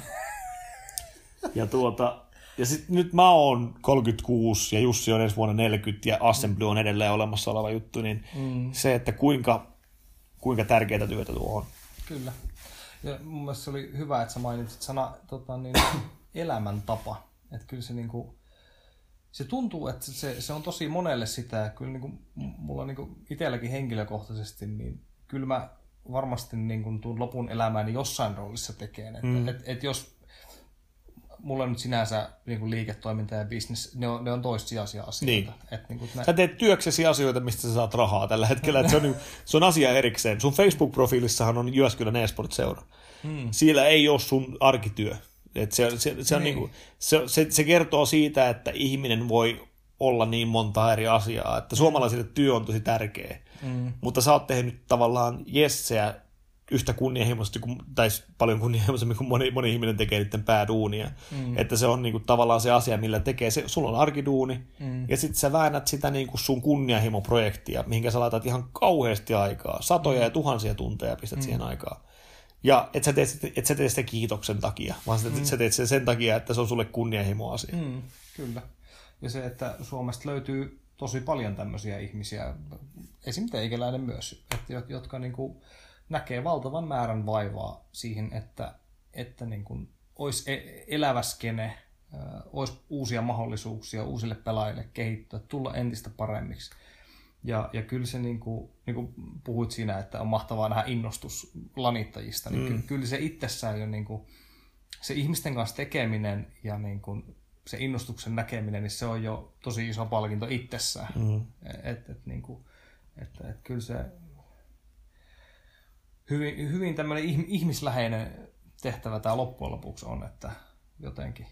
Ja tuota, ja sit nyt mä oon 36 ja Jussi on ensi vuonna 40 ja Assembly on edelleen olemassa oleva juttu, niin mm. se, että kuinka, kuinka tärkeää työtä tuo on. Kyllä. Ja mun mielestä se oli hyvä, että sä mainitsit sana tota, niin, elämäntapa. Että kyllä se niinku, se tuntuu, että se, se on tosi monelle sitä. Kyllä niinku, mulla niinku itselläkin henkilökohtaisesti, niin kyllä mä varmasti niin kuin tuun lopun elämääni jossain roolissa tekemään. Että, mm. et, et jos mulla nyt sinänsä niin kuin liiketoiminta ja business, ne on, ne on toissijaisia asioita. Niin. Et, niin kuin nä... Sä teet työksesi asioita, mistä sä saat rahaa tällä hetkellä. että se, on, se on asia erikseen. Sun Facebook-profiilissahan on Jyväskylän eSport-seura. Mm. Siellä ei ole sun arkityö. Et se, se, se, on niin. Niin kuin, se, se, se kertoo siitä, että ihminen voi olla niin monta eri asiaa, että suomalaisille työ on tosi tärkeä. Mm. Mutta sä oot tehnyt tavallaan jesseä yhtä kunnianhimoisesti, kuin, tai paljon kunnianhimoisemmin kuin moni, moni ihminen tekee niiden pääduunia. Mm. Että se on niinku tavallaan se asia, millä tekee, se, sulla on arkiduuni, mm. ja sitten sä väännät sitä niinku sun kunnianhimoprojektia, mihinkä sä laitat ihan kauheasti aikaa, satoja mm. ja tuhansia tunteja pistät mm. siihen aikaa. Ja et sä, teet, et sä teet sitä kiitoksen takia, vaan sä, mm. sä teet sen sen takia, että se on sulle kunnianhimo asia. Mm, kyllä. Ja se, että Suomesta löytyy tosi paljon tämmöisiä ihmisiä, esim. teikäläinen myös, että, jotka niin kuin näkee valtavan määrän vaivaa siihen, että, että niin kuin olisi e-, elävä skene, olisi uusia mahdollisuuksia uusille pelaajille kehittyä, tulla entistä paremmiksi. Ja, ja kyllä se, niin kuin, niin kuin puhuit siinä, että on mahtavaa nähdä innostus lanittajista, niin mm. kyllä, kyllä se itsessään jo niin kuin, se ihmisten kanssa tekeminen ja niin kuin, se innostuksen näkeminen, niin se on jo tosi iso palkinto itsessään. Mm. Et, et, niin kuin, että et kyllä se hyvin, hyvin tämmöinen ihmisläheinen tehtävä tämä loppujen lopuksi on, että jotenkin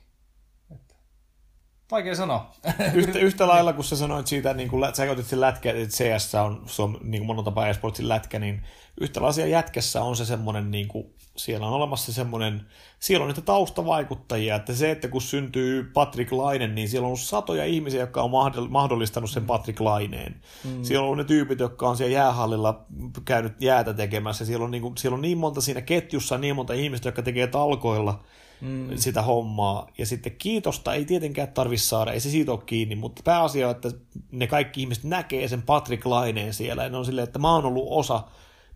Vaikea sanoa. Yhtä, yhtä lailla, kun sä sanoit siitä, niin kun sä otit sen lätkä, että CS on Suom, niin kuin monen tapaa esportsin lätkä, niin yhtä lailla jätkässä on se semmoinen, niin kuin, siellä on olemassa semmoinen, siellä on niitä taustavaikuttajia, että se, että kun syntyy Patrick Lainen, niin siellä on satoja ihmisiä, jotka on mahdollistanut sen Patrick Laineen. Mm. Siellä on ne tyypit, jotka on siellä jäähallilla käynyt jäätä tekemässä. Siellä on, niin kuin, siellä on niin monta siinä ketjussa, niin monta ihmistä, jotka tekee talkoilla mm. sitä hommaa. Ja sitten kiitosta ei tietenkään tarvitse saada, ei se siitä ole kiinni, mutta pääasia on, että ne kaikki ihmiset näkee sen Patrick Laineen siellä, ja ne on silleen, että mä oon ollut osa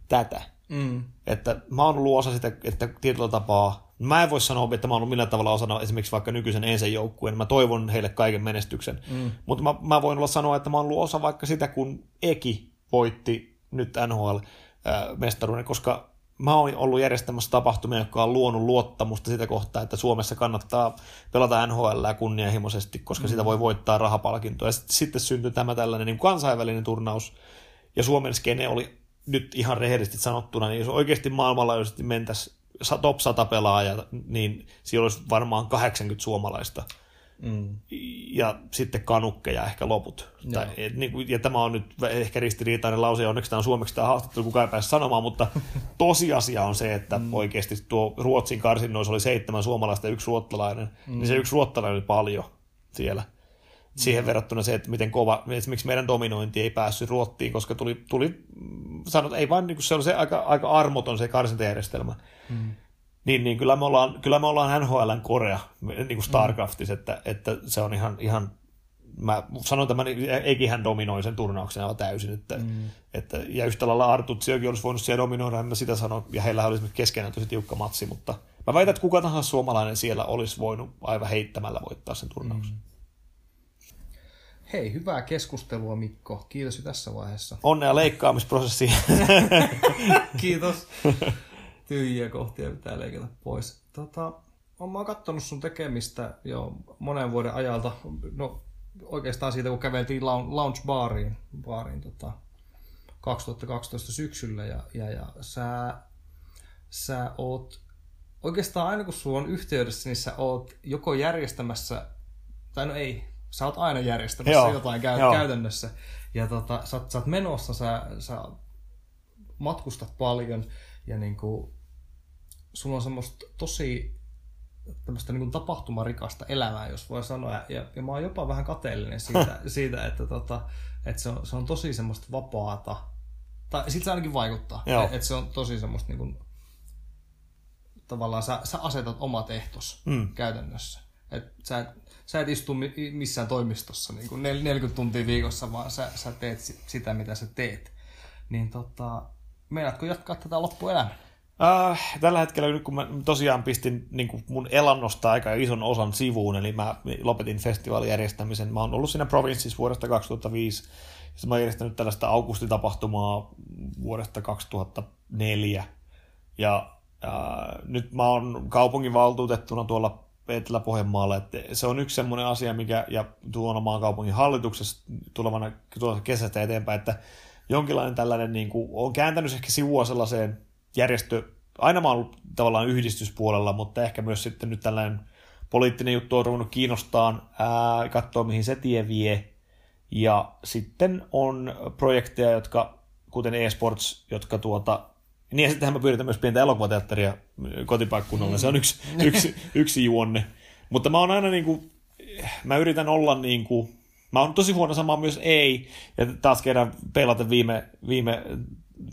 tätä. Mm. Että mä oon ollut osa sitä, että tietyllä tapaa, mä en voi sanoa, että mä oon ollut millään tavalla osana esimerkiksi vaikka nykyisen ensin joukkueen, mä toivon heille kaiken menestyksen, mm. mutta mä, mä voin olla sanoa, että mä oon ollut osa vaikka sitä, kun Eki voitti nyt NHL-mestaruuden, koska mä oon ollut järjestämässä tapahtumia, jotka on luonut luottamusta sitä kohtaa, että Suomessa kannattaa pelata NHL kunnianhimoisesti, koska mm. sitä voi voittaa rahapalkintoa. Ja sitten syntyi tämä tällainen niin kansainvälinen turnaus, ja Suomen skene oli nyt ihan rehellisesti sanottuna, niin jos oikeasti maailmanlaajuisesti mentäisiin top 100 pelaajaa, niin siellä olisi varmaan 80 suomalaista. Mm. Ja sitten kanukkeja ehkä loput. Tai, et, niin kuin, ja tämä on nyt ehkä ristiriitainen lause, ja onneksi tämä on suomeksi tämä haastattelu, kukaan ei pääse sanomaan, mutta tosiasia on se, että mm. oikeasti tuo Ruotsin karsinnoissa oli seitsemän suomalaista ja yksi ruottalainen, mm. niin se yksi ruottalainen oli paljon siellä siihen mm. verrattuna se, että miten kova, esimerkiksi meidän dominointi ei päässyt Ruottiin, koska tuli, tuli sanot, ei vaan, niin kuin se on se aika, aika armoton se karsintajärjestelmä. Mm. Niin, niin kyllä, me ollaan, kyllä me ollaan NHLn Korea, niin kuin Starcraftissa, mm. että, että se on ihan, ihan mä sanon tämän, eikin hän dominoi sen turnauksen aivan täysin. Että, mm. että, ja yhtä lailla Artutsiokin olisi voinut siellä dominoida, en mä sitä sano, ja heillä olisi keskenään tosi tiukka matsi, mutta mä väitän, että kuka tahansa suomalainen siellä olisi voinut aivan heittämällä voittaa sen turnauksen. Mm. Hei, hyvää keskustelua Mikko. Kiitos jo tässä vaiheessa. Onnea leikkaamisprosessiin. Kiitos. Tyhjiä kohtia pitää leikata pois. Tota, oon katsonut sun tekemistä jo monen vuoden ajalta. No oikeastaan siitä, kun käveltiin Lounge Bariin, bariin tota, 2012 syksyllä ja, ja, ja sä, sä oot oikeastaan aina kun sulla on yhteydessä, niin sä oot joko järjestämässä, tai no ei, sä oot aina järjestämässä Joo. jotain käy- Joo. käytännössä. Ja tota, sä, sä oot menossa, sä, sä matkustat paljon ja niinku, sulla on semmoista tosi tämmöistä niin tapahtumarikasta elämää, jos voi sanoa. Ja, ja, mä oon jopa vähän kateellinen siitä, siitä että, tota, että se, on, se on tosi semmoista vapaata. Tai sit se ainakin vaikuttaa, että, että se on tosi semmoista niin kuin, tavallaan sä, sä asetat omat ehtos mm. käytännössä. Et sä, sä et istu missään toimistossa niin kuin 40 tuntia viikossa, vaan sä, sä teet sitä, mitä sä teet. Niin tota, meinaatko jatkaa tätä loppuelämää? Äh, tällä hetkellä nyt kun mä tosiaan pistin niin kuin mun elannosta aika ison osan sivuun, eli mä lopetin festivaalijärjestämisen. Mä oon ollut siinä Provinces vuodesta 2005, ja mä oon järjestänyt tällaista augustitapahtumaa vuodesta 2004. Ja äh, nyt mä oon kaupunginvaltuutettuna tuolla Etelä-Pohjanmaalla, että se on yksi semmoinen asia, mikä, ja tuolla maan kaupungin hallituksessa tulevana, tulevana kesästä eteenpäin, että jonkinlainen tällainen, niin kuin, on kääntänyt ehkä sivua sellaiseen järjestö, aina mä oon ollut tavallaan yhdistyspuolella, mutta ehkä myös sitten nyt tällainen poliittinen juttu on ruvennut kiinnostaa, ää, katsoa mihin se tie vie, ja sitten on projekteja, jotka, kuten eSports, jotka tuota, niin ja sittenhän mä pyydetään myös pientä elokuvateatteria kotipaikkunnalla, se on yksi, yksi, yksi juonne. Mutta mä oon aina niin kuin, mä yritän olla niin kuin, mä oon tosi huono samaan myös ei, ja taas kerran peilata viime, viime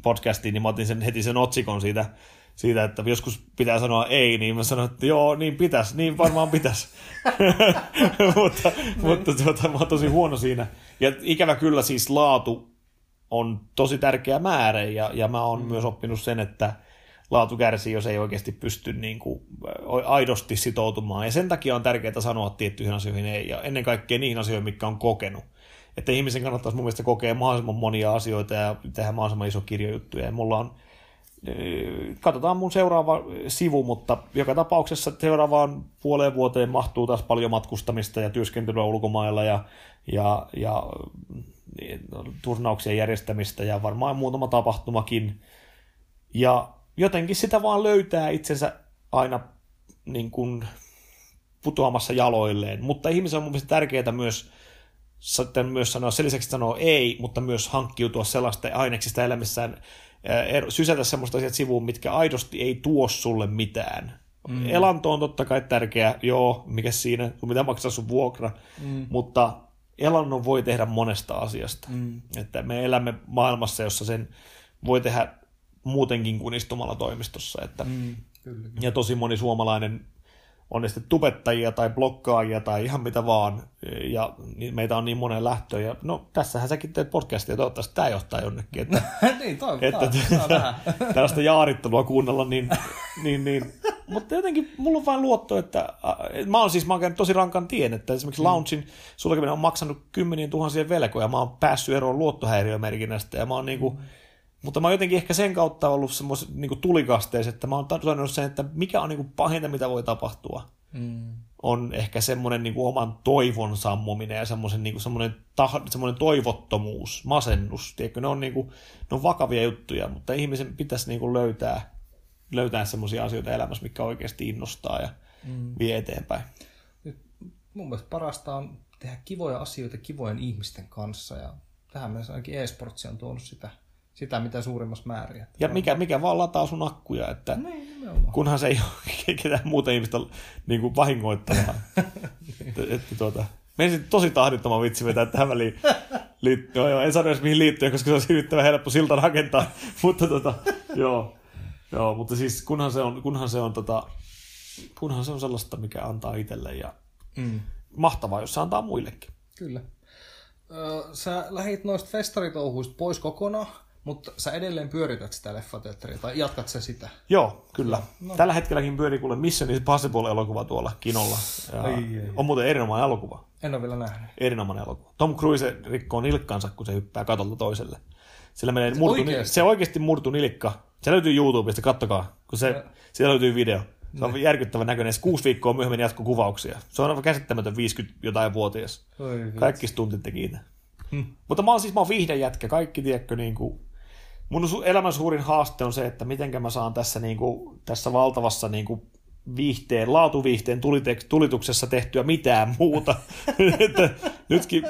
podcastiin, niin mä otin sen, heti sen otsikon siitä, siitä, että joskus pitää sanoa ei, niin mä sanoin, että joo, niin pitäisi, niin varmaan pitäisi. mutta mutta tuota, mä oon tosi huono siinä. Ja ikävä kyllä siis laatu on tosi tärkeä määrä, ja, ja mä oon mm. myös oppinut sen, että laatu kärsii, jos ei oikeasti pysty niin kuin, aidosti sitoutumaan. Ja sen takia on tärkeää sanoa tiettyihin asioihin ei, ja ennen kaikkea niihin asioihin, mitkä on kokenut että ihmisen kannattaisi mun mielestä kokea mahdollisimman monia asioita ja tehdä mahdollisimman iso kirjojuttuja. Ja mulla on, eh, katsotaan mun seuraava sivu, mutta joka tapauksessa seuraavaan puoleen vuoteen mahtuu taas paljon matkustamista ja työskentelyä ulkomailla ja, ja, ja eh, turnauksien järjestämistä ja varmaan muutama tapahtumakin. Ja jotenkin sitä vaan löytää itsensä aina niin kuin putoamassa jaloilleen. Mutta ihmisen on mun mielestä tärkeää myös sitten myös sanoa, sen lisäksi sanoa ei, mutta myös hankkiutua sellaista aineksista elämissään, sysätä semmoista asiat sivuun, mitkä aidosti ei tuo sulle mitään. Mm. Elanto on totta kai tärkeä, joo, mikä siinä, kun mitä maksaa sun vuokra, mm. mutta elannon voi tehdä monesta asiasta. Mm. Että me elämme maailmassa, jossa sen voi tehdä muutenkin kuin istumalla toimistossa. Että, mm, kyllä, kyllä. Ja tosi moni suomalainen on ne sitten tubettajia tai blokkaajia tai ihan mitä vaan, ja meitä on niin monen lähtöön, ja no tässähän säkin teet podcastia, toivottavasti tämä johtaa jonnekin, että, niin, toivotaan, että tällaista jaarittelua kuunnella, niin, niin, niin. mutta jotenkin mulla on vain luotto, että mä oon siis mä oon tosi rankan tien, että esimerkiksi mm. Launchin sulkeminen on maksanut kymmenien tuhansien velkoja, mä oon päässyt eroon luottohäiriömerkinnästä, ja mä oon niinku, mm mutta mä oon jotenkin ehkä sen kautta ollut semmoisen niin tulikasteessa, että mä oon todennut sen, että mikä on niin pahinta, mitä voi tapahtua. Mm. On ehkä semmoinen niin oman toivon sammuminen ja semmoisen, niin kuin semmoinen, tah, semmoinen toivottomuus, masennus. Tiedätkö? Ne, on niin kuin, ne on vakavia juttuja, mutta ihmisen pitäisi niin kuin löytää, löytää semmoisia asioita elämässä, mikä oikeasti innostaa ja mm. vie eteenpäin. Mun mielestä parasta on tehdä kivoja asioita kivojen ihmisten kanssa ja tähän mennessä ainakin e-sportsi on tuonut sitä sitä mitä suurimmassa määrin. Ja mikä, mikä vaan lataa sun akkuja, että niin, kunhan se ei ole ketään muuta ihmistä niin kuin vahingoittamaan. että, että tuota, Menisin tosi tahdittoman vitsi vetää tähän väliin. Liit, joo, joo, en sano edes mihin liittyen, koska se on hirvittävän helppo silta rakentaa. mutta tota, joo, joo, mutta siis kunhan se on, kunhan se on, tota, kunhan se on sellaista, mikä antaa itselle ja mm. mahtavaa, jos se antaa muillekin. Kyllä. Sä lähit noista festaritouhuista pois kokonaan. Mutta sä edelleen pyörität sitä leffateatteria, tai jatkat sä sitä? Joo, kyllä. No. Tällä hetkelläkin pyörii kuule Mission Impossible-elokuva tuolla kinolla. Ja ei, ei. On muuten erinomainen elokuva. En ole vielä nähnyt. Erinomainen elokuva. Tom Cruise rikkoo nilkkansa, kun se hyppää katolta toiselle. Sillä menee se, murtu, oikeasti? se oikeasti murtu nilkka. Se löytyy YouTubesta, kattokaa, kun se, ja... siellä löytyy video. Se on ne. järkyttävän näköinen. Kuusi viikkoa myöhemmin jatkuu kuvauksia. Se on aivan käsittämätön 50 jotain vuotias. Kaikki stuntit teki Hmm. Mutta mä oon siis mä oon jätkä. Kaikki, tiedätkö, niin kuin, mun elämän suurin haaste on se, että miten mä saan tässä, niin kuin, tässä valtavassa niin kuin, viihteen, laatuviihteen tulituksessa tehtyä mitään muuta. että nytkin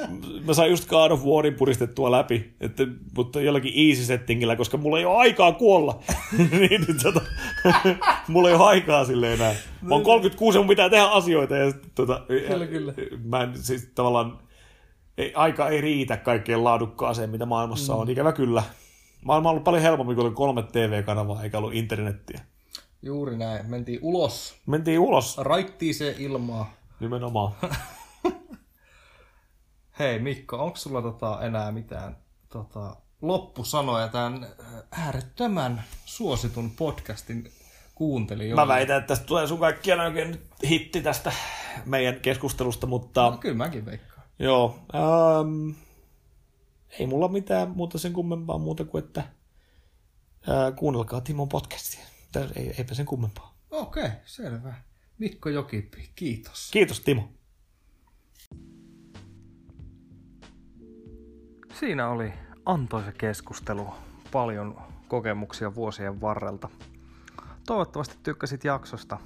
mä sain just God of Warin puristettua läpi, että, mutta jollakin easy settingillä, koska mulla ei ole aikaa kuolla. niin, tota, mulla ei ole aikaa sille enää. Mä oon 36 ja mun pitää tehdä asioita. Ja, tota, kyllä, kyllä. Mä en, siis tavallaan, ei, aika ei riitä kaikkeen laadukkaaseen, mitä maailmassa mm. on. Ikävä kyllä. Maailma on ollut paljon helpompi, kun oli kolme TV-kanavaa eikä ollut internettiä. Juuri näin. Mentiin ulos. Mentiin ulos. Raittiin se ilmaa. Nimenomaan. Hei Mikko, onko sulla tota enää mitään tota, loppusanoja tämän äärettömän suositun podcastin kuuntelijoille? Mä väitän, että tästä tulee sun kaikkien oikein hitti tästä meidän keskustelusta, mutta... No, kyllä mäkin veikkaan. Joo. Um, ei mulla mitään muuta sen kummempaa muuta kuin, että ää, kuunnelkaa Timon podcastia. Ei, eipä sen kummempaa. Okei, okay, selvä. Mikko Jokipi, kiitos. Kiitos Timo. Siinä oli antoisa keskustelu, paljon kokemuksia vuosien varrelta. Toivottavasti tykkäsit jaksosta.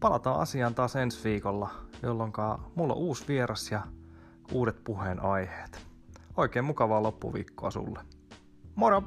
Palataan asiaan taas ensi viikolla, jolloin mulla on uusi vieras ja uudet puheenaiheet. Oikein mukavaa loppuviikkoa sulle. Moro!